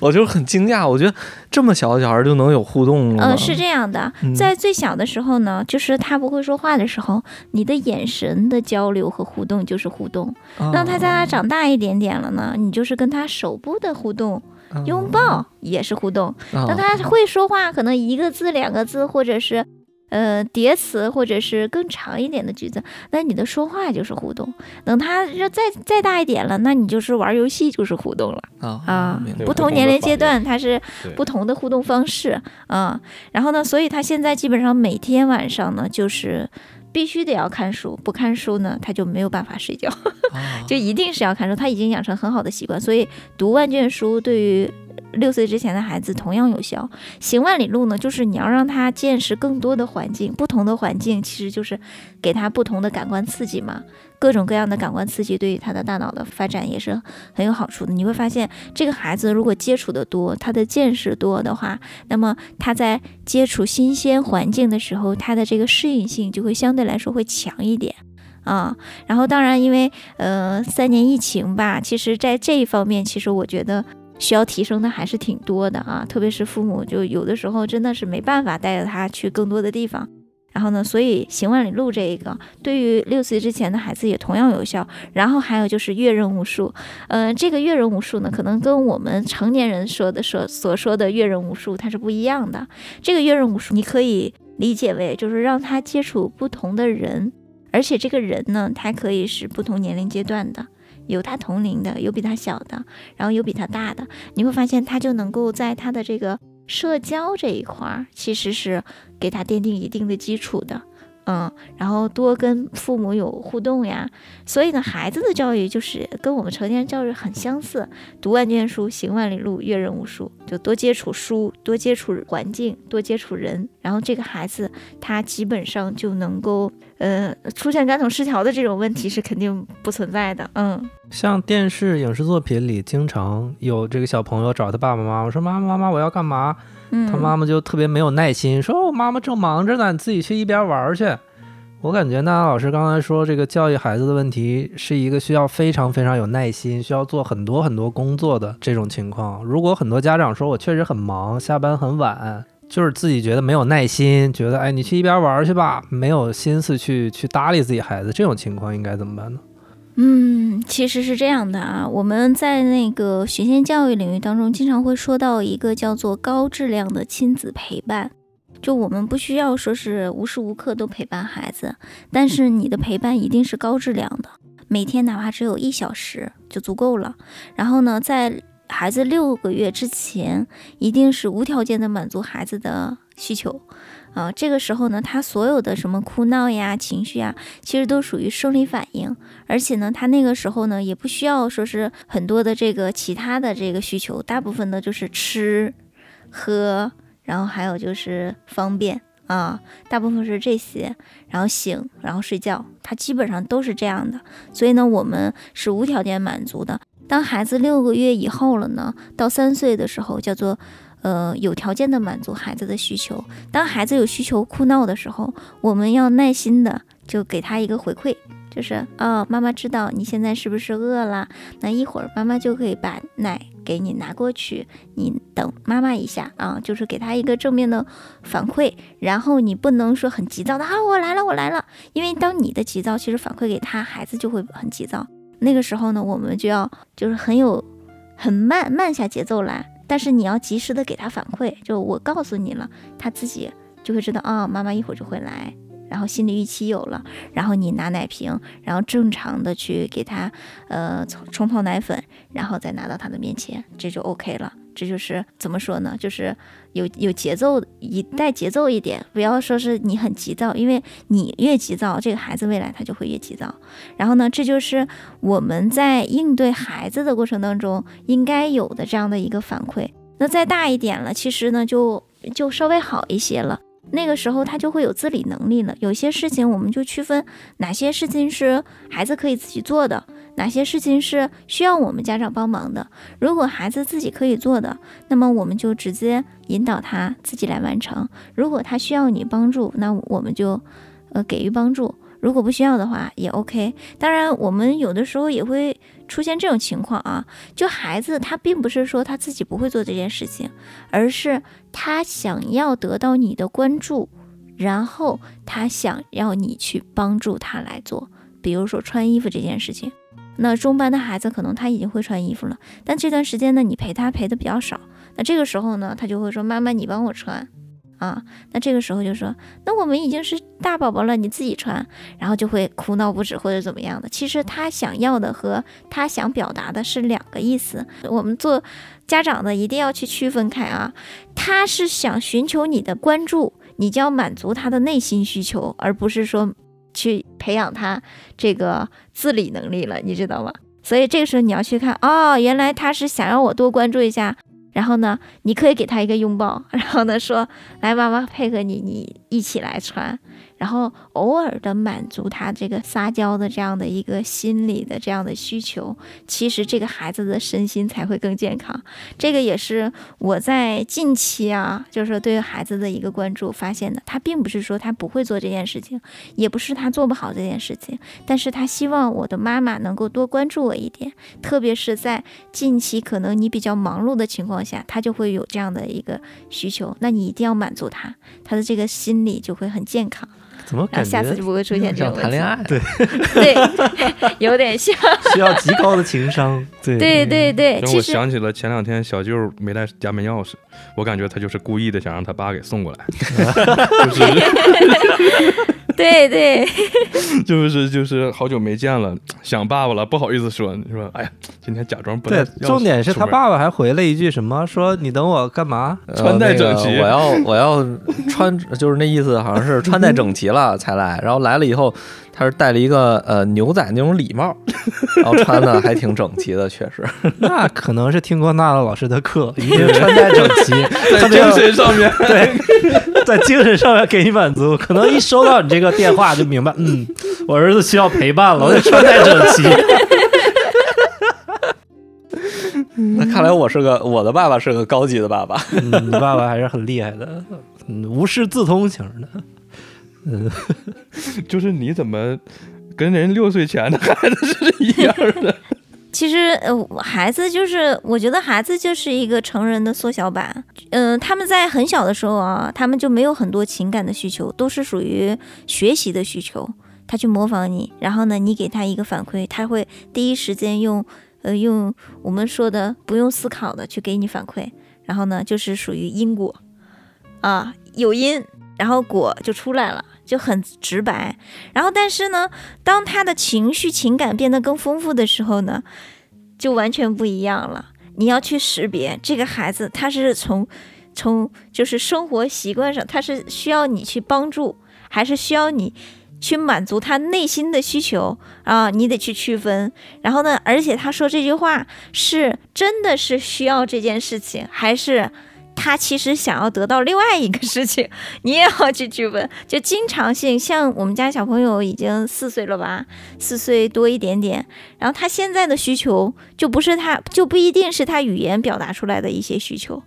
我就是很惊讶，我觉得这么小的小孩就能有互动了吗？呃，是这样的嗯，在最小的时候呢，就是他不会说话的时候，你的眼神的交流和互动就是互动。啊那他在他长大一点点了呢，你就是跟他手部的互动，拥抱也是互动。啊当他会说话，可能一个字、两个字，或者是呃叠词，或者是更长一点的句子，那你的说话就是互动。等他要再再大一点了，那你就是玩游戏就是互动了啊啊。不同年龄阶段，它是不同的互动方式啊。然后呢，所以他现在基本上每天晚上呢，就是必须得要看书，不看书呢，他就没有办法睡觉。啊 就一定是要看书，他已经养成很好的习惯，所以读万卷书对于六岁之前的孩子同样有效。行万里路呢，就是你要让他见识更多的环境，不同的环境其实就是给他不同的感官刺激嘛。各种各样的感官刺激对于他的大脑的发展也是很有好处的。你会发现，这个孩子如果接触的多，他的见识多的话，那么他在接触新鲜环境的时候，他的这个适应性就会相对来说会强一点。啊，然后当然，因为呃三年疫情吧，其实在这一方面，其实我觉得需要提升的还是挺多的啊，特别是父母就有的时候真的是没办法带着他去更多的地方。然后呢，所以行万里路这一个对于六岁之前的孩子也同样有效。然后还有就是阅人无数，呃，这个阅人无数呢，可能跟我们成年人说的所所说的阅人无数它是不一样的。这个阅人无数，你可以理解为就是让他接触不同的人，而且这个人呢，他可以是不同年龄阶段的，有他同龄的，有比他小的，然后有比他大的。你会发现，他就能够在他的这个社交这一块儿，其实是给他奠定一定的基础的。嗯，然后多跟父母有互动呀，所以呢，孩子的教育就是跟我们成年人教育很相似，读万卷书，行万里路，阅人无数，就多接触书，多接触环境，多接触人，然后这个孩子他基本上就能够，呃，出现感统失调的这种问题是肯定不存在的。嗯，像电视影视作品里，经常有这个小朋友找他爸爸妈妈说：“妈妈，妈妈，我要干嘛？”嗯他妈妈就特别没有耐心，说：“我妈妈正忙着呢，你自己去一边玩儿去。”我感觉娜娜老师刚才说这个教育孩子的问题是一个需要非常非常有耐心，需要做很多很多工作的这种情况。如果很多家长说我确实很忙，下班很晚，就是自己觉得没有耐心，觉得哎你去一边玩儿去吧，没有心思去去搭理自己孩子，这种情况应该怎么办呢？嗯，其实是这样的啊，我们在那个学前教育领域当中，经常会说到一个叫做高质量的亲子陪伴。就我们不需要说是无时无刻都陪伴孩子，但是你的陪伴一定是高质量的，每天哪怕只有一小时就足够了。然后呢，在孩子六个月之前，一定是无条件的满足孩子的需求。啊、这个时候呢，他所有的什么哭闹呀、情绪啊，其实都属于生理反应。而且呢，他那个时候呢，也不需要说是很多的这个其他的这个需求，大部分的就是吃、喝，然后还有就是方便啊，大部分是这些，然后醒，然后睡觉，他基本上都是这样的。所以呢，我们是无条件满足的。当孩子六个月以后了呢，到三岁的时候，叫做呃有条件的满足孩子的需求。当孩子有需求哭闹的时候，我们要耐心的就给他一个回馈，就是哦，妈妈知道你现在是不是饿了？那一会儿妈妈就可以把奶给你拿过去，你等妈妈一下啊，就是给他一个正面的反馈。然后你不能说很急躁的啊，我来了，我来了，因为当你的急躁其实反馈给他，孩子就会很急躁。那个时候呢，我们就要就是很有很慢慢下节奏来，但是你要及时的给他反馈，就我告诉你了，他自己就会知道啊、妈妈一会儿就会来。然后心理预期有了，然后你拿奶瓶，然后正常的去给他，呃，冲冲泡奶粉，然后再拿到他的面前，这就 OK 了。这就是怎么说呢？就是有有节奏，一带节奏一点，不要说是你很急躁，因为你越急躁，这个孩子未来他就会越急躁。然后呢，这就是我们在应对孩子的过程当中应该有的这样的一个反馈。那再大一点了，其实呢就就稍微好一些了。那个时候他就会有自理能力了。有些事情我们就区分哪些事情是孩子可以自己做的，哪些事情是需要我们家长帮忙的。如果孩子自己可以做的，那么我们就直接引导他自己来完成。如果他需要你帮助，那我们就呃给予帮助。如果不需要的话也 OK。当然，我们有的时候也会出现这种情况啊，就孩子他并不是说他自己不会做这件事情，而是他想要得到你的关注，然后他想要你去帮助他来做。比如说穿衣服这件事情，那中班的孩子可能他已经会穿衣服了，但这段时间呢，你陪他陪的比较少，那这个时候呢，他就会说：“妈妈，你帮我穿。”啊，那这个时候就说，那我们已经是大宝宝了，你自己穿，然后就会哭闹不止或者怎么样的。其实他想要的和他想表达的是两个意思，我们做家长的一定要去区分开啊。他是想寻求你的关注，你就要满足他的内心需求，而不是说去培养他这个自理能力了，你知道吗？所以这个时候你要去看，哦，原来他是想让我多关注一下。然后呢，你可以给他一个拥抱，然后呢说：“来，妈妈配合你，你一起来穿。”然后偶尔的满足他这个撒娇的这样的一个心理的这样的需求，其实这个孩子的身心才会更健康。这个也是我在近期啊，就是对孩子的一个关注发现的。他并不是说他不会做这件事情，也不是他做不好这件事情，但是他希望我的妈妈能够多关注我一点，特别是在近期可能你比较忙碌的情况下，他就会有这样的一个需求，那你一定要满足他，他的这个心理就会很健康。怎么感觉下次就不会出现这种谈恋爱？对。对，有点像，需要极高的情商。对。对对对，让其实我想起了前两天小舅没带家门钥匙，我感觉他就是故意的，想让他爸给送过来，就是。对对。就是就是好久没见了，想爸爸了，不好意思说，你说，哎呀，今天假装不带对重点是他爸爸还回了一句什么？说你等我干嘛？呃穿戴整齐。那个我要我要穿，就是那意思，好像是穿戴整齐了才来。然后来了以后，他是戴了一个呃牛仔那种礼帽，然后穿的还挺整齐的，确实。那可能是听过娜娜老师的课，一定穿戴整齐，在精神上面，对，在精神上面给你满足。可能一收到你这个电话就明白，嗯，我儿子需要陪伴了，我得穿戴整齐。那看来我是个我的爸爸是个高级的爸爸。嗯，你爸爸还是很厉害的，嗯，无师自通型的。嗯，就是你怎么跟人六岁前的孩子是一样的？其实呃，孩子就是，我觉得孩子就是一个成人的缩小版。嗯、他们在很小的时候啊，他们就没有很多情感的需求，都是属于学习的需求。他去模仿你，然后呢，你给他一个反馈，他会第一时间用呃用我们说的不用思考的去给你反馈，然后呢，就是属于因果啊，有因，然后果就出来了。就很直白，然后但是呢，当他的情绪情感变得更丰富的时候呢，就完全不一样了。你要去识别这个孩子，他是从从就是生活习惯上，他是需要你去帮助，还是需要你去满足他内心的需求啊？你得去区分。然后呢，而且他说这句话是真的是需要这件事情，还是？他其实想要得到另外一个事情，你也要去区分。就经常性，像我们家小朋友已经四岁了吧，四岁多一点点，然后他现在的需求就不是他，就不一定是他语言表达出来的一些需求，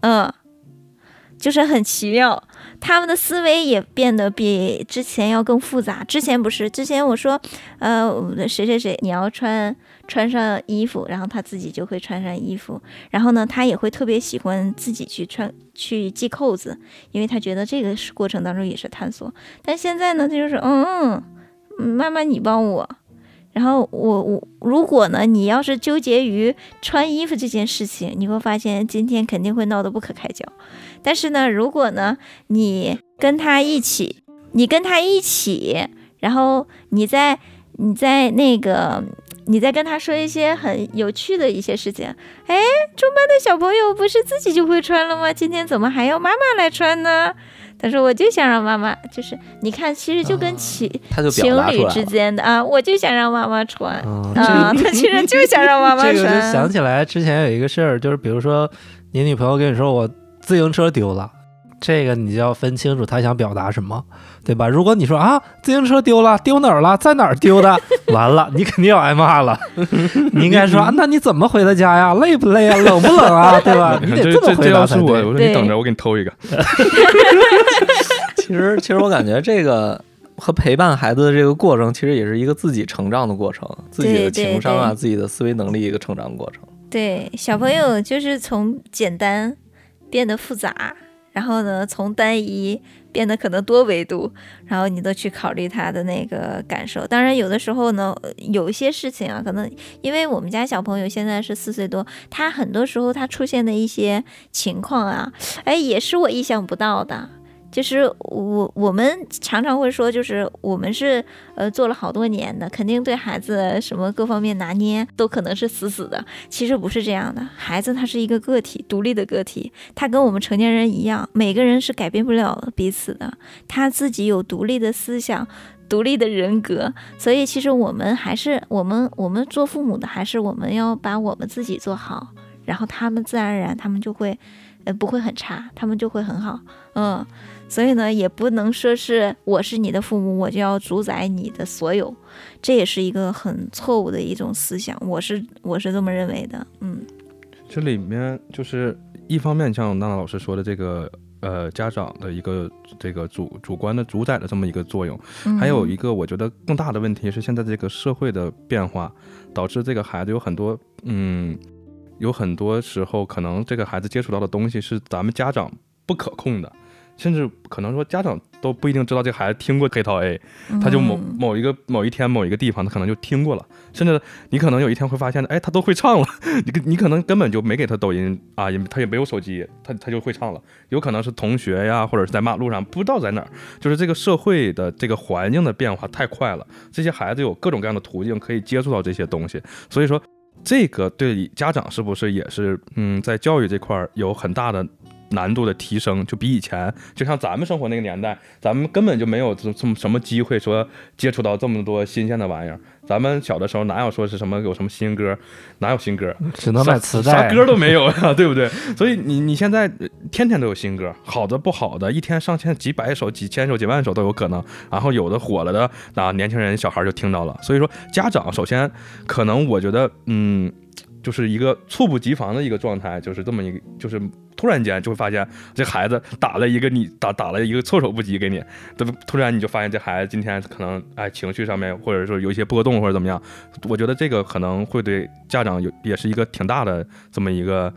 嗯，就是很奇妙。他们的思维也变得比之前要更复杂。之前不是，之前我说，呃，谁谁谁，你要穿穿上衣服，然后他自己就会穿上衣服。然后呢，他也会特别喜欢自己去穿去系扣子，因为他觉得这个是过程当中也是探索。但现在呢，他就是嗯嗯，妈妈你帮我。然后我我如果呢，你要是纠结于穿衣服这件事情，你会发现今天肯定会闹得不可开交。但是呢，如果呢，你跟他一起，你跟他一起，然后你在你在那个你在跟他说一些很有趣的一些事情，哎，中班的小朋友不是自己就会穿了吗？今天怎么还要妈妈来穿呢？他说我就想让妈妈，就是你看，其实就跟情、情侣之。间的啊，我就想让妈妈穿。啊，啊，他 其实就想让妈妈这个就穿。想起来之前有一个事儿，就是比如说你女朋友跟你说我自行车丢了，这个你就要分清楚他想表达什么，对吧？如果你说啊自行车丢了，丢哪儿了，在哪儿丢的，完了你肯定要挨骂了。你应该说啊，那你怎么回的家呀？累不累啊？冷不冷啊？对吧？你得这这么回这这要是我，答才对。我说你等着，我给你偷一个。其实，其实我感觉这个和陪伴孩子的这个过程，其实也是一个自己成长的过程，自己的情商啊，对自己的思维能力一个成长过程。对，小朋友就是从简单变得复杂，然后呢，从单一变得可能多维度，然后你都去考虑他的那个感受。当然，有的时候呢，有些事情啊，可能因为我们家小朋友现在是四岁多，他很多时候他出现的一些情况啊，哎，也是我意想不到的。就是我我们常常会说，就是我们是呃做了好多年的，肯定对孩子什么各方面拿捏都可能是死死的。其实不是这样的，孩子他是一个个体，独立的个体，他跟我们成年人一样，每个人是改变不了彼此的，他自己有独立的思想。独立的人格，所以其实我们还是我们我们做父母的，还是我们要把我们自己做好，然后他们自然而然他们就会，呃，不会很差，他们就会很好，嗯，所以呢，也不能说是我是你的父母，我就要主宰你的所有，这也是一个很错误的一种思想，我是我是这么认为的，嗯。这里面就是一方面像娜娜老师说的这个呃家长的一个这个主主观的主宰的这么一个作用，嗯还有一个我觉得更大的问题是现在这个社会的变化导致这个孩子有很多嗯有很多时候可能这个孩子接触到的东西是咱们家长不可控的。甚至可能说家长都不一定知道这个孩子听过黑桃 A，他就某嗯某一个某一天某一个地方，他可能就听过了，甚至你可能有一天会发现，哎，他都会唱了，你你可能根本就没给他抖音啊，也他也没有手机，他他就会唱了，有可能是同学呀，或者是在马路上不知道在哪儿，就是这个社会的这个环境的变化太快了，这些孩子有各种各样的途径可以接触到这些东西，所以说这个对家长是不是也是嗯在教育这块儿有很大的。难度的提升就比以前，就像咱们生活那个年代，咱们根本就没有这这么什么机会说接触到这么多新鲜的玩意儿。咱们小的时候哪有说是什么有什么新歌，哪有新歌，只能买磁带，啥歌都没有呀，对不对？所以你你现在天天都有新歌，好的不好的，一天上千几百首、几千首、几万首都有可能。然后有的火了的，啊，年轻人小孩就听到了。所以说，家长首先可能我觉得，嗯，就是一个猝不及防的一个状态，就是这么一个，就是突然间就会发现这孩子打了一个你打打了一个措手不及给你，突然你就发现这孩子今天可能哎情绪上面或者说有一些波动或者怎么样，我觉得这个可能会对家长有也是一个挺大的这么一个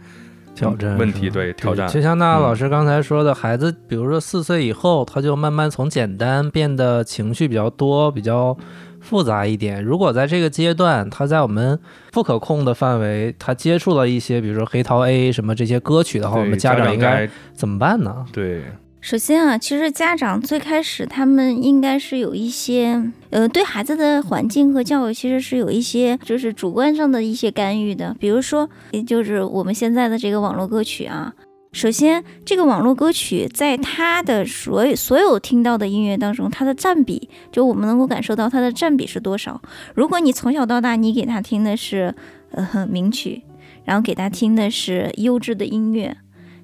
挑战问题，对挑战。就像娜娜嗯老师刚才说的，孩子，比如说四岁以后，他就慢慢从简单变得情绪比较多，比较复杂一点。如果在这个阶段，他在我们不可控的范围，他接触了一些，比如说黑桃 A 什么这些歌曲的话，我们家长应该该怎么办呢？对首先啊，其实家长最开始他们应该是有一些，呃，对孩子的环境和教育其实是有一些就是主观上的一些干预的。比如说，也就是我们现在的这个网络歌曲啊，首先这个网络歌曲在它的所有所有听到的音乐当中，它的占比，就我们能够感受到它的占比是多少。如果你从小到大你给他听的是呃名曲，然后给他听的是优质的音乐。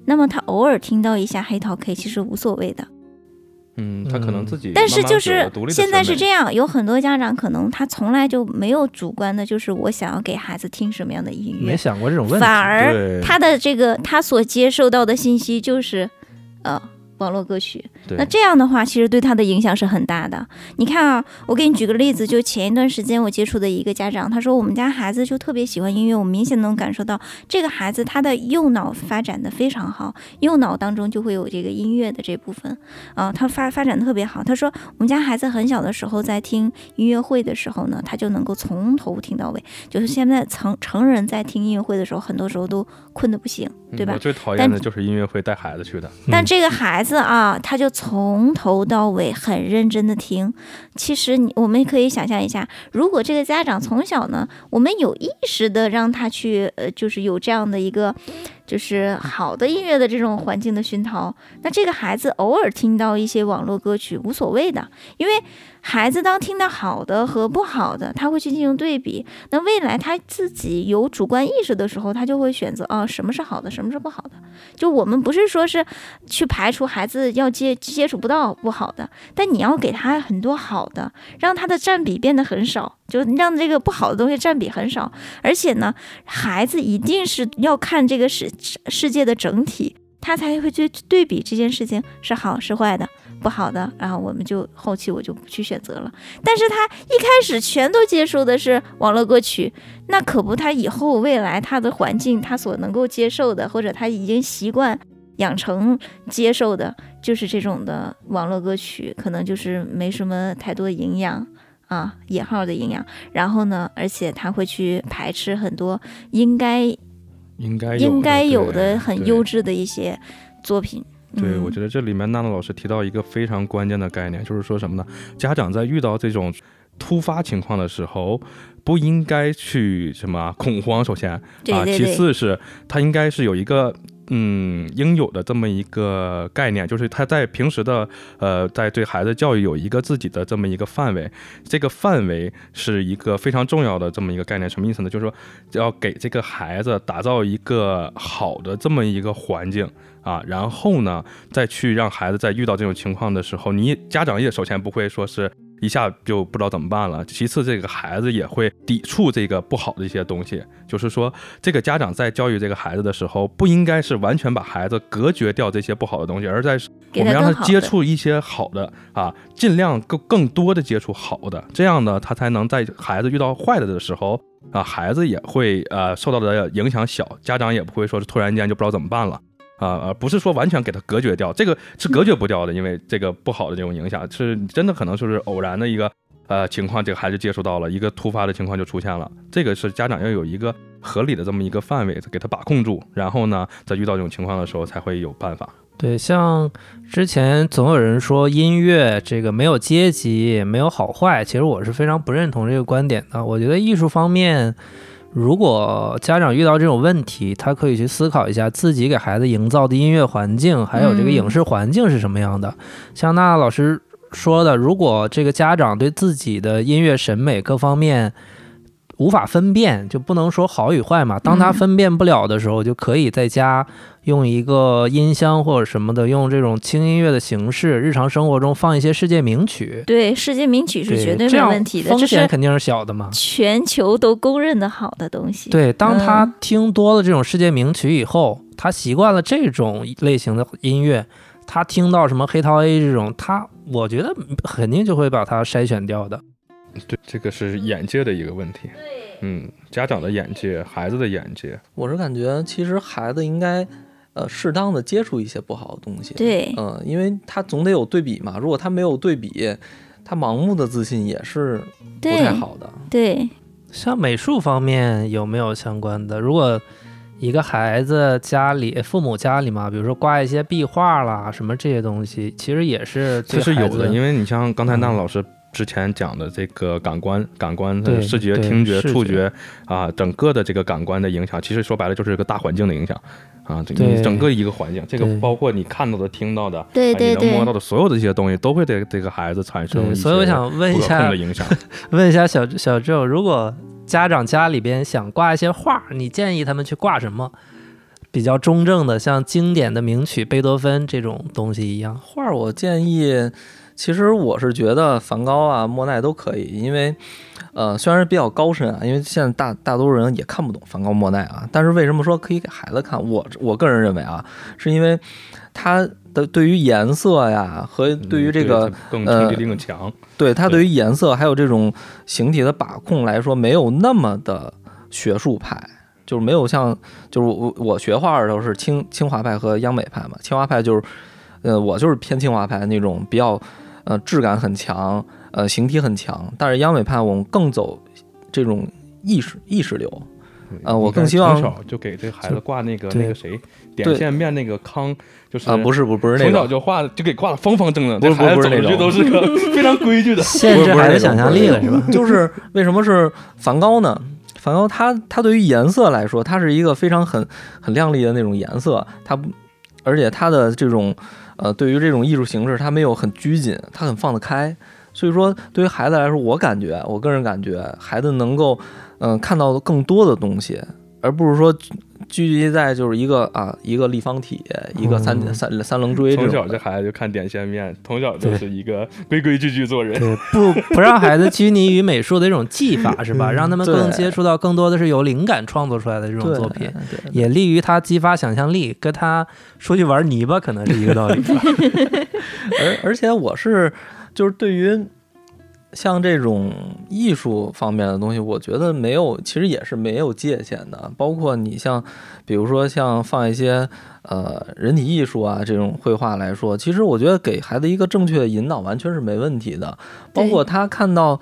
那么他偶尔听到一下黑桃 K，其实无所谓的。嗯，他可能嗯自己但是就是现在是这样，有很多家长可能他从来就没有主观的，就是我想要给孩子听什么样的音乐，没想过这种问题。反而他的这个他所接受到的信息就是，呃，网络歌曲。那这样的话，其实对他的影响是很大的。你看啊，我给你举个例子，就前一段时间我接触的一个家长，他说我们家孩子就特别喜欢音乐，我明显能感受到这个孩子他的右脑发展的非常好，右脑当中就会有这个音乐的这部分啊，他发发展特别好。他说我们家孩子很小的时候在听音乐会的时候呢，他就能够从头听到尾，就是现在成成人在听音乐会的时候，很多时候都困得不行，对吧嗯我？最讨厌但的就是音乐会带孩子去的，但这个孩子子啊，他就从头到尾很认真的听。其实你我们可以想象一下，如果这个家长从小呢，我们有意识的让他去，呃，就是有这样的一个。就是好的音乐的这种环境的熏陶，那这个孩子偶尔听到一些网络歌曲无所谓的，因为孩子当听到好的和不好的，他会去进行对比。那未来他自己有主观意识的时候，他就会选择啊，什么是好的，什么是不好的。就我们不是说是去排除孩子要接接触不到不好的，但你要给他很多好的，让他的占比变得很少。就让这个不好的东西占比很少，而且呢，孩子一定是要看这个世世界的整体，他才会去对比这件事情是好是坏的，不好的，然后我们就后期我就不去选择了。但是他一开始全都接受的是网络歌曲，那可不，他以后未来他的环境他所能够接受的，或者他已经习惯养成接受的，就是这种的网络歌曲，可能就是没什么太多营养。啊，引号的营养，然后呢，而且他会去排斥很多应该应该应该有的很优质的一些作品。对，我觉得这里面娜娜老师提到一个非常关键的概念，就是说什么呢？家长在遇到这种突发情况的时候，不应该去什么恐慌。首先啊，其次是他应该是有一个。嗯，应有的这么一个概念，就是他在平时的呃，在对孩子教育有一个自己的这么一个范围，这个范围是一个非常重要的这么一个概念。什么意思呢？就是说要给这个孩子打造一个好的这么一个环境啊，然后呢，再去让孩子在遇到这种情况的时候，你家长也首先不会说是。一下就不知道怎么办了。其次，这个孩子也会抵触这个不好的一些东西。就是说，这个家长在教育这个孩子的时候，不应该是完全把孩子隔绝掉这些不好的东西，而在我们让他接触一些好的啊，尽量更更多的接触好的，这样呢，他才能在孩子遇到坏的的时候啊，孩子也会呃受到的影响小，家长也不会说是突然间就不知道怎么办了。啊，而不是说完全给他隔绝掉，这个是隔绝不掉的，因为这个不好的这种影响是真的，可能就是偶然的一个呃情况，这个孩子接触到了一个突发的情况就出现了，这个是家长要有一个合理的这么一个范围给他把控住，然后呢，在遇到这种情况的时候才会有办法。对，像之前总有人说音乐这个没有阶级，没有好坏，其实我是非常不认同这个观点的。我觉得艺术方面。如果家长遇到这种问题，他可以去思考一下自己给孩子营造的音乐环境，还有这个影视环境是什么样的。像娜娜老师说的，如果这个家长对自己的音乐审美各方面，无法分辨，就不能说好与坏嘛。当他分辨不了的时候，就可以在家用一个音箱或者什么的，用这种轻音乐的形式，日常生活中放一些世界名曲。对，世界名曲是绝对没问题的，风险肯定是小的嘛。全球都公认的好的东西。对，当他听多了这种世界名曲以后，他习惯了这种类型的音乐，他听到什么黑桃 A 这种，他我觉得肯定就会把它筛选掉的。对，这个是眼界的一个问题。对，嗯，家长的眼界，孩子的眼界。我是感觉，其实孩子应该，呃，适当的接触一些不好的东西。对，嗯，因为他总得有对比嘛。如果他没有对比，他盲目的自信也是不太好的。对，像美术方面有没有相关的？如果一个孩子家里父母家里嘛，比如说挂一些壁画啦，什么这些东西，其实也是其实有的。因为你像刚才那老师。之前讲的这个感官、感官的视觉、听觉、触觉啊，整个的这个感官的影响，其实说白了就是一个大环境的影响啊。你整个一个环境，这个包括你看到的、听到的，对对对，能摸到的所有的这些东西，都会对这个孩子产生所以我想问一下，问一下小小周，如果家长家里边想挂一些画，你建议他们去挂什么？比较中正的，像经典的名曲贝多芬这种东西一样画，我建议。其实我是觉得梵高啊、莫奈都可以，因为，呃，虽然是比较高深啊，因为现在大大多数人也看不懂梵高、莫奈啊。但是为什么说可以给孩子看？我我个人认为啊，是因为他的对于颜色呀和对于这个更冲击力更强，对他对于颜色还有这种形体的把控来说，没有那么的学术派，就是没有像就是我我学画的时候是清清华派和央美派嘛，清华派就是，呃，我就是偏清华派那种比较。呃，质感很强，呃，形体很强，但是央美派我们更走这种意识意识流，啊我更希望从小就给这孩子挂那个那个谁点线面那个康，就是啊，不是不不是那从小，就画就给挂的方方正正，不是这孩子走出去不是那种都是个 非常规矩的。限制孩子想象力了是吧？就是为什么是梵高呢？梵高他他对于颜色来说，它是一个非常很很亮丽的那种颜色，它不而且他的这种呃对于这种艺术形式，他没有很拘谨，他很放得开。所以说，对于孩子来说，我感觉我个人感觉，孩子能够嗯、看到的更多的东西，而不是说聚聚集在就是一个啊一个立方体，一个三、嗯三三棱锥。从小这孩子就看点线面，从小就是一个规规矩矩做人。对，不不让孩子拘泥于美术的一种技法是吧？嗯让他们更接触到更多的是由灵感创作出来的这种作品，对也利于他激发想象力，跟他出去玩泥巴可能是一个道理。而而且我是就是对于像这种艺术方面的东西，我觉得没有，其实也是没有界限的。包括你像，比如说像放一些呃人体艺术啊这种绘画来说，其实我觉得给孩子一个正确的引导完全是没问题的。包括他看到。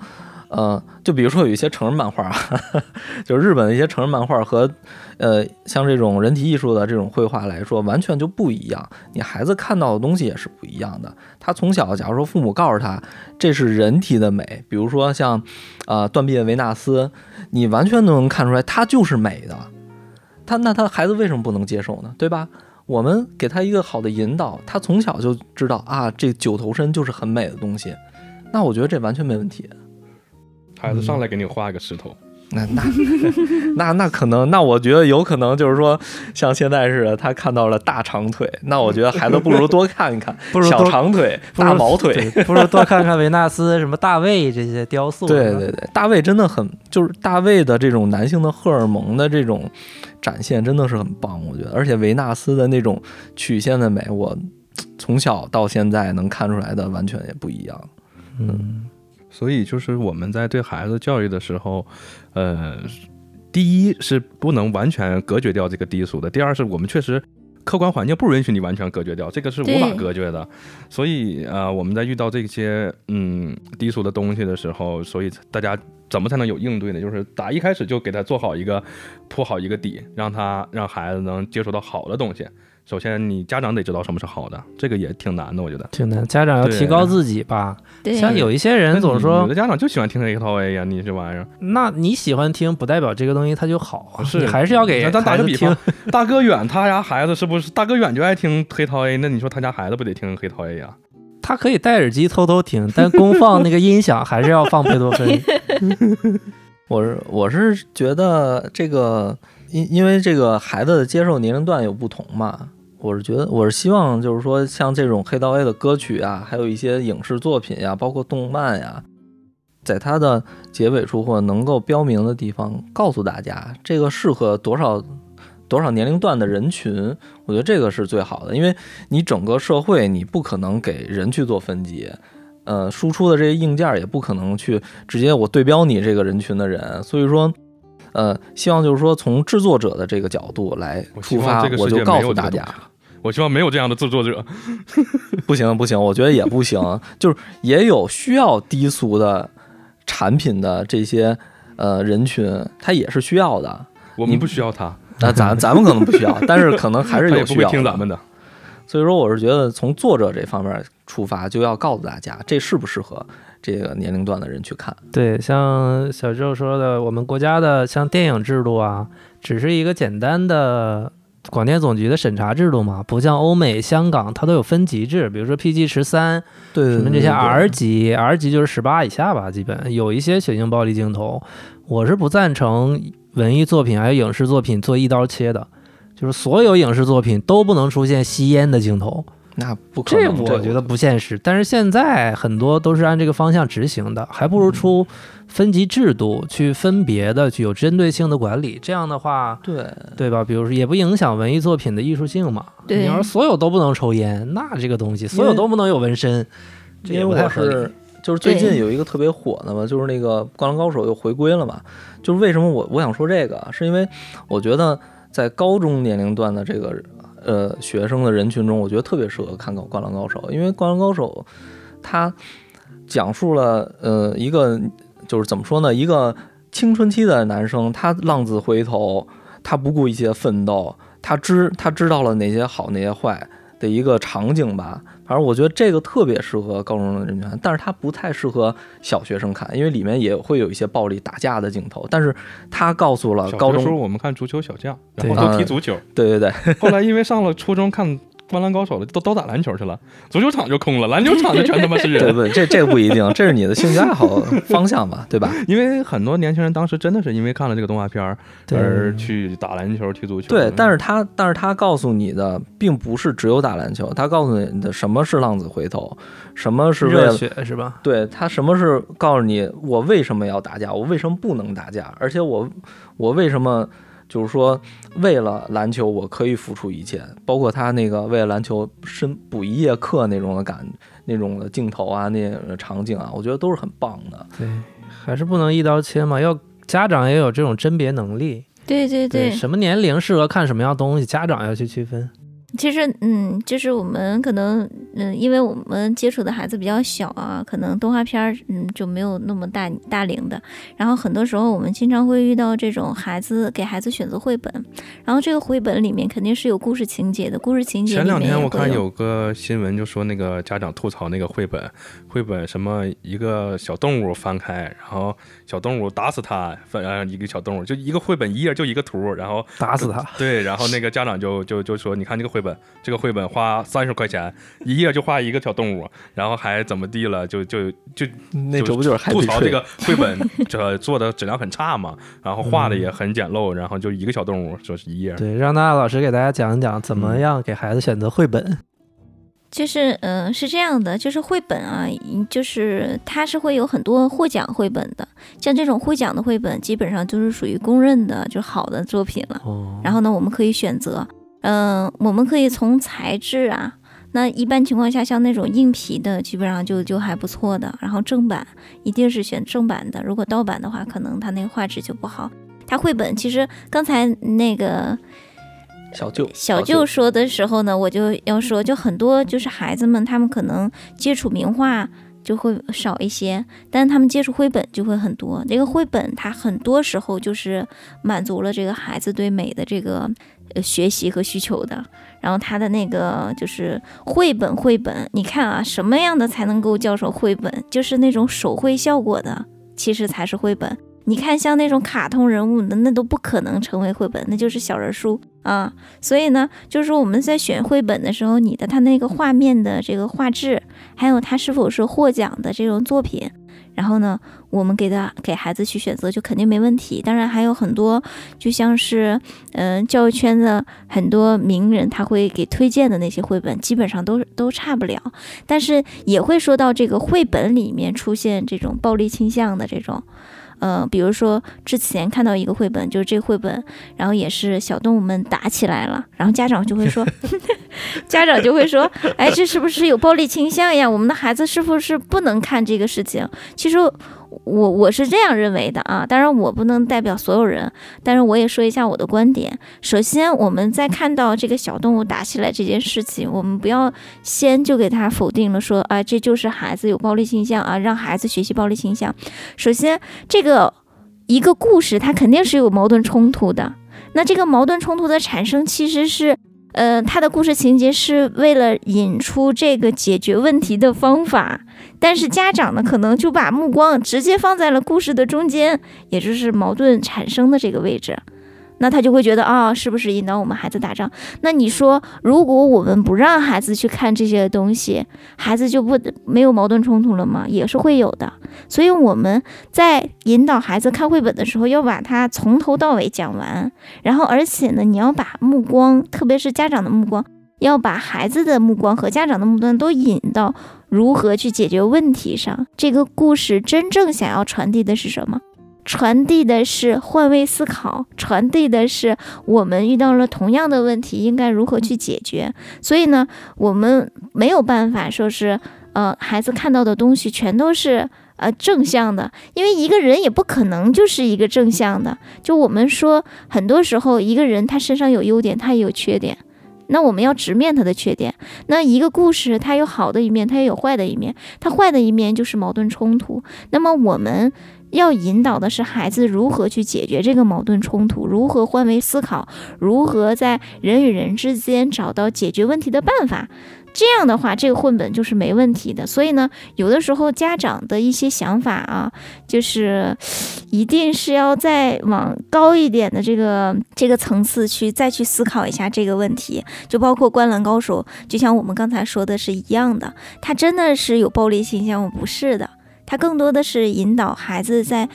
呃，就比如说有一些成人漫画，就日本的一些成人漫画和，呃，像这种人体艺术的这种绘画来说，完全就不一样。你孩子看到的东西也是不一样的。他从小，假如说父母告诉他这是人体的美，比如说像，呃，断臂的维纳斯，你完全都能看出来，它就是美的。他那他孩子为什么不能接受呢？对吧？我们给他一个好的引导，他从小就知道啊，这九头身就是很美的东西。那我觉得这完全没问题。孩子上来给你画一个石头，那那 那那可能，那我觉得有可能就是说，像现在似的，他看到了大长腿，那我觉得孩子不如多看一看小 不如多长腿、大毛腿。不如多看看维纳斯、什么大卫这些雕塑。对对对，大卫真的很，就是大卫的这种男性的荷尔蒙的这种展现真的是很棒，我觉得，而且维纳斯的那种曲线的美，我从小到现在能看出来的完全也不一样。嗯，所以就是我们在对孩子教育的时候，呃，第一是不能完全隔绝掉这个低俗的，第二是我们确实。客观环境不允许你完全隔绝掉，这个是无法隔绝的。所以呃，我们在遇到这些嗯低俗的东西的时候，所以大家怎么才能有应对呢？就是打一开始就给他做好一个铺好一个底，让他让孩子能接触到好的东西。首先，你家长得知道什么是好的，这个也挺难的，我觉得。挺难。家长要提高自己吧。对，像有一些人总说有的，家长就喜欢听这一套 A 呀，你这玩意儿。那你喜欢听，不代表这个东西它就好啊。是你还是要给咱咱打个比方。，大哥远他家孩子是不是大哥远就爱听黑桃 A？那你说他家孩子不得听黑桃 A 呀？他可以戴耳机偷偷听，但公放那个音响还是要放贝多芬。我是我是觉得这个，因因为这个孩子的接受年龄段有不同嘛，我是觉得我是希望就是说像这种黑道 A 的歌曲啊，还有一些影视作品呀、包括动漫呀，在它的结尾处或者能够标明的地方，告诉大家这个适合多少多少年龄段的人群，我觉得这个是最好的，因为你整个社会你不可能给人去做分级。呃，输出的这些硬件也不可能去直接我对标你这个人群的人，所以说，呃，希望就是说从制作者的这个角度来出发，我就告诉大家，我希望没有这样的制作者。不行不行，我觉得也不行，就是也有需要低俗的产品的这些呃人群，他也是需要的。我们不需要他，那咱咱们可能不需要，但是可能还是有需要的。听咱们的。所以说，我是觉得从作者这方面出发，就要告诉大家这适不适合这个年龄段的人去看。对，像小舅说的，我们国家的像电影制度啊，只是一个简单的广电总局的审查制度嘛，不像欧美、香港，它都有分级制，比如说 PG 十三，对对什么这些 R 级，R 级就是十八以下吧，基本有一些血腥暴力镜头，我是不赞成文艺作品还有影视作品做一刀切的，就是所有影视作品都不能出现吸烟的镜头，那不可能这能，我觉得不现实。但是现在很多都是按这个方向执行的，还不如出分级制度去分别的去有针对性的管理，这样的话。对。对吧？比如说，也不影响文艺作品的艺术性嘛。对你要是所有都不能抽烟，那这个东西所有都不能有纹身，这也因为我不太合理。是就是最近有一个特别火的嘛，就是那个《灌篮高手》又回归了嘛。就是为什么我我想说这个，是因为我觉得在高中年龄段的这个呃学生的人群中，我觉得特别适合看《灌篮高手》，因为《灌篮高手》它讲述了呃一个就是怎么说呢，一个青春期的男生，他浪子回头，他不顾一切奋斗，他知他知道了哪些好，哪些坏的一个场景吧。反正我觉得这个特别适合高中的人群看，但是他不太适合小学生看，因为里面也会有一些暴力打架的镜头。但是他告诉了高小时候中，我们看足球小将，对然后都踢足球。对对对，后来因为上了初中看《灌篮高手》了，都都打篮球去了，足球场就空了，篮球场就全他妈是对人。不，这这个不一定，这是你的兴趣爱好 方向吧，对吧？因为很多年轻人当时真的是因为看了这个动画片儿而去打篮球、踢足球。对，但是他但是他告诉你的并不是只有打篮球，他告诉你的什么是浪子回头，什么是为热了血是吧？对他什么是告诉你我为什么要打架，我为什么不能打架，而且我我为什么就是说为了篮球我可以付出一切，包括他那个为了篮球深补一夜课那种的感那种的镜头啊，那场景啊，我觉得都是很棒的。对，还是不能一刀切嘛，要家长也有这种甄别能力。对对对，什么年龄适合看什么样东西，家长要去区分。其实，嗯，就是我们可能，嗯，因为我们接触的孩子比较小啊，可能动画片儿，嗯，就没有那么大大龄的。然后很多时候，我们经常会遇到这种孩子给孩子选择绘本，然后这个绘本里面肯定是有故事情节的，故事情节前两天我看有个新闻，就说那个家长吐槽那个绘本，绘本什么一个小动物翻开，然后小动物打死它，翻呃一个小动物就一个绘本一页就一个图，然后打死他。对，然后那个家长就就就说，你看这个绘本，这个绘本花三十块钱一页就画一个小动物，然后还怎么地了，就就就那这不就是吐槽这个绘本这做的质量很差嘛，然后画的也很简陋，然后就一个小动物说是一页。对，让娜老师给大家讲一讲怎么嗯样给孩子选择绘本。就是，嗯、是这样的，就是绘本啊，嗯就是它是会有很多获奖绘本的，像这种获奖的绘本，基本上就是属于公认的就好的作品了。哦，然后呢，我们可以选择，嗯、我们可以从材质啊，那一般情况下，像那种硬皮的，基本上就就还不错的。然后正版一定是选正版的，如果盗版的话，可能它那个画质就不好。它绘本其实刚才那个小舅，小舅说的时候呢，我就要说，就很多就是孩子们，他们可能接触名画就会少一些，但是他们接触绘本就会很多。这个绘本它很多时候就是满足了这个孩子对美的这个呃学习和需求的。然后他的那个就是绘本，绘本，你看啊，什么样的才能够叫做绘本？就是那种手绘效果的，其实才是绘本。你看，像那种卡通人物的，那都不可能成为绘本，那就是小人书啊。所以呢，就是说我们在选绘本的时候，你的它那个画面的这个画质，还有它是否是获奖的这种作品，然后呢，我们给他给孩子去选择，就肯定没问题。当然还有很多，就像是嗯、教育圈的很多名人他会给推荐的那些绘本，基本上都都差不了。但是也会说到这个绘本里面出现这种暴力倾向的这种。嗯，比如说之前看到一个绘本，就是这个绘本，然后也是小动物们打起来了，然后家长就会说，家长就会说，哎，这是不是有暴力倾向呀？我们的孩子是不是不能看这个事情？其实我我是这样认为的啊，当然我不能代表所有人，但是我也说一下我的观点。首先，我们在看到这个小动物打起来这件事情，我们不要先就给他否定了说，啊，这就是孩子有暴力倾向啊，让孩子学习暴力倾向。首先，这个一个故事它肯定是有矛盾冲突的。那这个矛盾冲突的产生，其实是，呃，他的故事情节是为了引出这个解决问题的方法，但是家长呢，可能就把目光直接放在了故事的中间，也就是矛盾产生的这个位置。那他就会觉得啊、是不是引导我们孩子打仗？那你说，如果我们不让孩子去看这些东西，孩子就不没有矛盾冲突了吗？也是会有的。所以我们在引导孩子看绘本的时候，要把它从头到尾讲完，然后而且呢，你要把目光，特别是家长的目光，要把孩子的目光和家长的目光都引到如何去解决问题上。这个故事真正想要传递的是什么？传递的是换位思考，传递的是我们遇到了同样的问题，应该如何去解决。所以呢，我们没有办法说是，呃，孩子看到的东西全都是呃正向的，因为一个人也不可能就是一个正向的。就我们说，很多时候一个人他身上有优点，他也有缺点。那我们要直面他的缺点。那一个故事，它有好的一面，它也有坏的一面。它坏的一面就是矛盾冲突。那么我们要引导的是孩子如何去解决这个矛盾冲突，如何换位思考，如何在人与人之间找到解决问题的办法。这样的话，这个绘本就是没问题的。所以呢，有的时候家长的一些想法啊，就是一定是要再往高一点的这个这个层次去再去思考一下这个问题。就包括《灌篮高手》，就像我们刚才说的是一样的，他真的是有暴力倾向我？不是的。它更多的是引导孩子在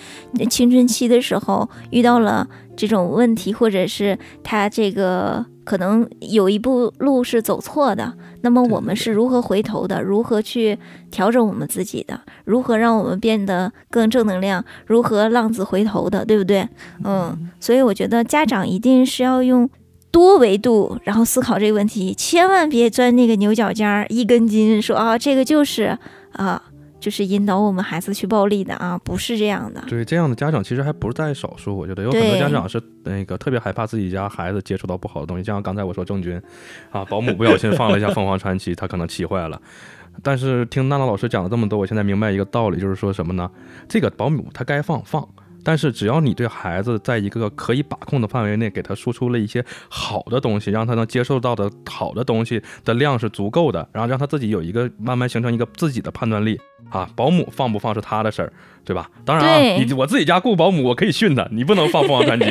青春期的时候遇到了这种问题，或者是他这个可能有一步路是走错的，那么我们是如何回头的？如何去调整我们自己的？如何让我们变得更正能量？如何浪子回头的？对不对？嗯，所以我觉得家长一定是要用多维度，然后思考这个问题，千万别钻那个牛角尖儿，一根筋说啊，这个就是啊。就是引导我们孩子去暴力的啊，不是这样的。对，这样的家长其实还不是在少数。我觉得有很多家长是那个特别害怕自己家孩子接触到不好的东西，就像刚才我说郑钧啊，保姆不小心放了一下凤凰传奇，他可能气坏了。但是听娜娜老师讲了这么多，我现在明白一个道理，就是说什么呢？这个保姆他该放放。但是只要你对孩子在一个可以把控的范围内，给他输出了一些好的东西，让他能接受到的好的东西的量是足够的，然后让他自己有一个慢慢形成一个自己的判断力啊。保姆放不放是他的事儿。对吧？当然啊，你我自己家雇保姆，我可以训他，你不能放凤凰传奇，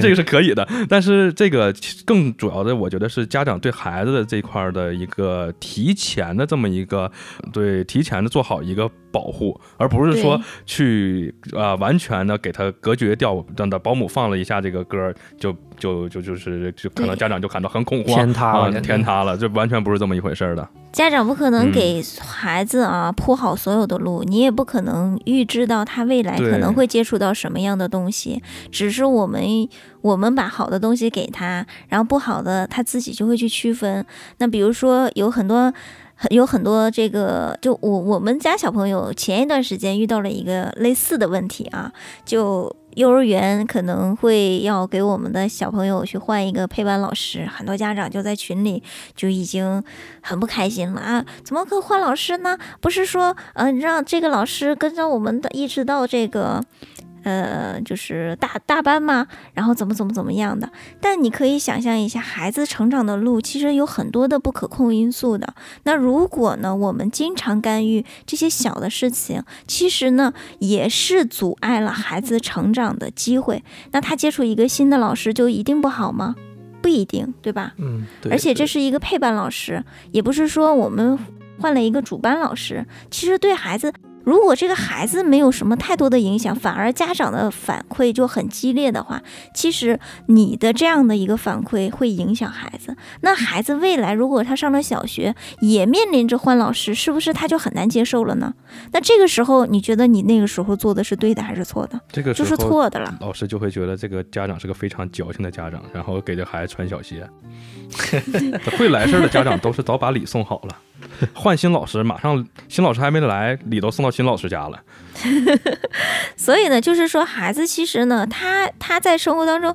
这个是可以的。但是这个更主要的，我觉得是家长对孩子的这块的一个提前的这么一个对提前的做好一个保护，而不是说去啊完全的给他隔绝掉。等的保姆放了一下这个歌，就就就就是就可能家长就感到很恐慌，天塌了，天塌了，这完全不是这么一回事儿的。家长不可能给孩子啊铺好所有的路，你也不可能预知到他未来可能会接触到什么样的东西。只是我们我们把好的东西给他，然后不好的他自己就会去区分。那比如说有很多有很多这个，就我我们家小朋友前一段时间遇到了一个类似的问题啊，就。幼儿园可能会要给我们的小朋友去换一个配班老师，很多家长就在群里就已经很不开心了啊！怎么可换老师呢？不是说，嗯，让这个老师跟着我们的一直到这个。呃，就是大大班嘛，然后怎么怎么怎么样的。但你可以想象一下，孩子成长的路其实有很多的不可控因素的。那如果呢，我们经常干预这些小的事情，其实呢，也是阻碍了孩子成长的机会。那他接触一个新的老师就一定不好吗？不一定，对吧？嗯，对。而且这是一个配班老师，也不是说我们换了一个主班老师，其实对孩子。如果这个孩子没有什么太多的影响，反而家长的反馈就很激烈的话，其实你的这样的一个反馈会影响孩子。那孩子未来如果他上了小学，也面临着换老师，是不是他就很难接受了呢？那这个时候，你觉得你那个时候做的是对的还是错的？这个就是错的了。老师就会觉得这个家长是个非常矫情的家长，然后给这孩子穿小鞋。会来事儿的家长都是早把礼送好了。换新老师，马上新老师还没来，礼都送到新老师家了。所以呢，就是说孩子其实呢，他他在生活当中，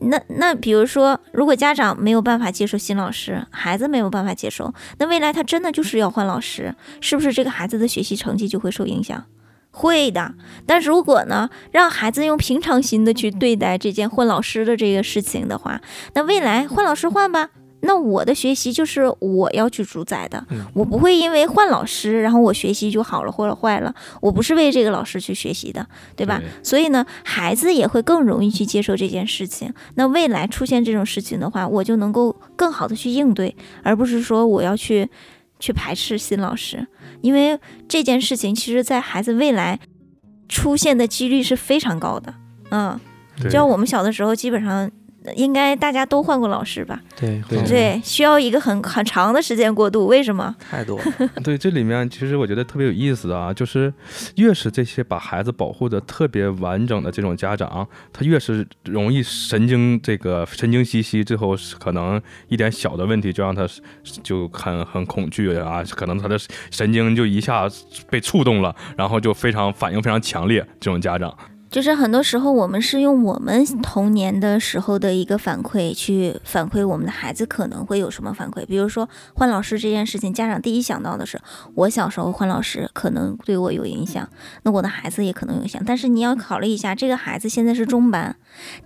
那那比如说，如果家长没有办法接受新老师，孩子没有办法接受，那未来他真的就是要换老师，是不是这个孩子的学习成绩就会受影响？会的。但如果呢，让孩子用平常心的去对待这件换老师的这个事情的话，那未来换老师换吧。那我的学习就是我要去主宰的，我不会因为换老师，然后我学习就好了或者坏了。我不是为这个老师去学习的，对吧？所以呢，孩子也会更容易去接受这件事情。那未来出现这种事情的话，我就能够更好的去应对，而不是说我要去去排斥新老师，因为这件事情其实在孩子未来出现的几率是非常高的。嗯，就像我们小的时候，基本上。应该大家都换过老师吧？对对，需要一个很很长的时间过渡。为什么？太多。对，这里面其实我觉得特别有意思的啊，就是越是这些把孩子保护的特别完整的这种家长，他越是容易神经这个神经兮兮，最后可能一点小的问题就让他就很很恐惧啊，可能他的神经就一下被触动了，然后就非常反应非常强烈。这种家长。就是很多时候我们是用我们童年的时候的一个反馈去反馈我们的孩子可能会有什么反馈，比如说换老师这件事情，家长第一想到的是我小时候换老师可能对我有影响，那我的孩子也可能有影响。但是你要考虑一下，这个孩子现在是中班，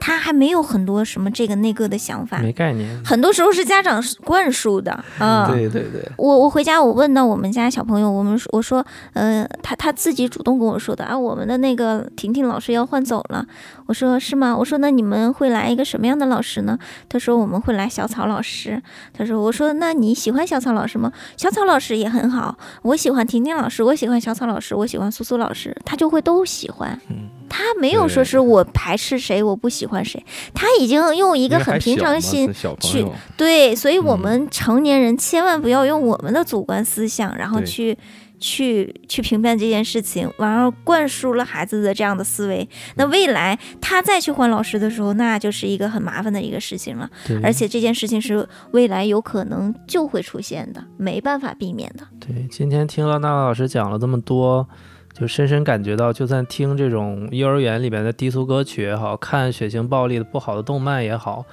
他还没有很多什么这个那个的想法，没概念。很多时候是家长灌输的啊。对对对，我我回家我问到我们家小朋友，我们我说，呃，他他自己主动跟我说的啊，我们的那个婷婷老师要换走了。我说是吗？我说那你们会来一个什么样的老师呢？他说我们会来小草老师。他说我说那你喜欢小草老师吗？小草老师也很好，我喜欢婷婷老师，我喜欢小草老师，我喜欢苏苏老师，他就会都喜欢。嗯，他没有说是我排斥谁，我不喜欢谁，他已经用一一个很平常心去，对，所以我嗯们成年人千万不要用我们的主观思想，然后对去去去评判这件事情，完了灌输了孩子的这样的思维。那未来他再去换老师的时候，那就是一个很麻烦的一个事情了。对而且这件事情是未来有可能就会出现的，没办法避免的。对，今天听了娜娜老师讲了这么多，就深深感觉到，就算听这种幼儿园里边的低俗歌曲也好，看血腥暴力的不好的动漫也好，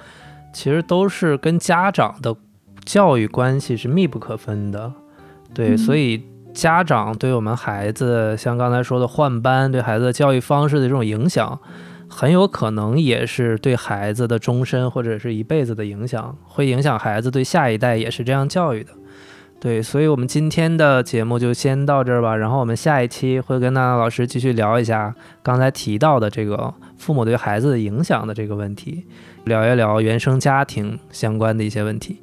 其实都是跟家长的教育关系是密不可分的。对，嗯所以家长对我们孩子，像刚才说的换班，对孩子的教育方式的这种影响。很有可能也是对孩子的终身或者是一辈子的影响，会影响孩子对下一代也是这样教育的。对，所以我们今天的节目就先到这儿吧。然后我们下一期会跟娜娜老师继续聊一下刚才提到的这个父母对孩子的影响的这个问题，聊一聊原生家庭相关的一些问题。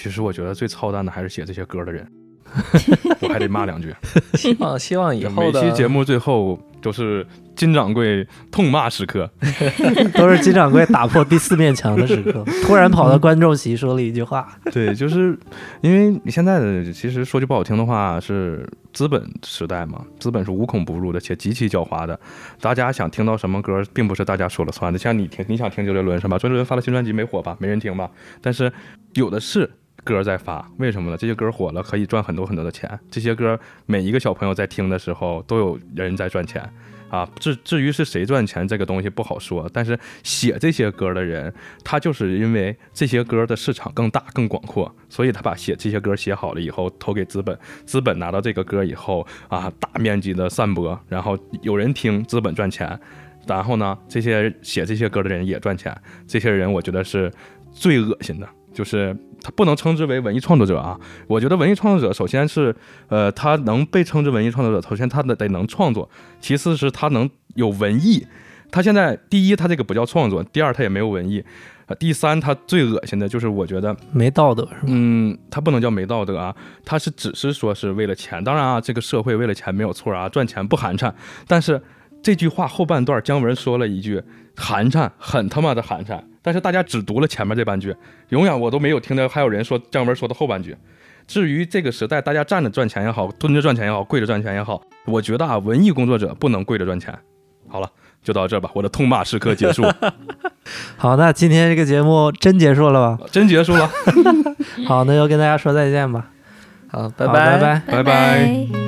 其实我觉得最操蛋的还是写这些歌的人，我还得骂两句。希望 希望以后每的期节目最后都是金掌柜痛骂时刻，都是金掌柜打破第四面墙的时刻，突然跑到观众席说了一句话。对，就是因为你现在的其实说句不好听的话，是资本时代嘛，资本是无孔不入的且极其狡猾的。大家想听到什么歌，并不是大家说了算的。像你听，你想听周杰伦是吧？周杰伦发了新专辑没火吧？没人听吧？但是有的是。歌在发，为什么呢？这些歌火了，可以赚很多很多的钱。这些歌每一个小朋友在听的时候，都有人在赚钱啊。至至于是谁赚钱，这个东西不好说。但是写这些歌的人，他就是因为这些歌的市场更大、更广阔，所以他把写这些歌写好了以后投给资本，资本拿到这个歌以后啊，大面积的散播，然后有人听，资本赚钱。然后呢，这些写这些歌的人也赚钱。这些人我觉得是最恶心的，就是他不能称之为文艺创作者啊。我觉得文艺创作者首先是，呃，他能被称之文艺创作者，首先他得得能创作，其次是他能有文艺。他现在第一，他这个不叫创作；第二，他也没有文艺；呃，第三，他最恶心的就是我觉得没道德是吧？嗯，他不能叫没道德啊，他是只是说是为了钱。当然啊，这个社会为了钱没有错啊，赚钱不寒碜。但是这句话后半段，姜文说了一句寒碜，很他妈的寒碜。但是大家只读了前面这半句，永远我都没有听到还有人说姜文说的后半句。至于这个时代，大家站着赚钱也好，蹲着赚钱也好，跪着赚钱也好，我觉得啊，文艺工作者不能跪着赚钱。好了，就到这吧，我的痛骂时刻结束，好，那今天这个节目真结束了吧？真结束了。好，那就跟大家说再见吧。好，拜好拜拜。拜拜拜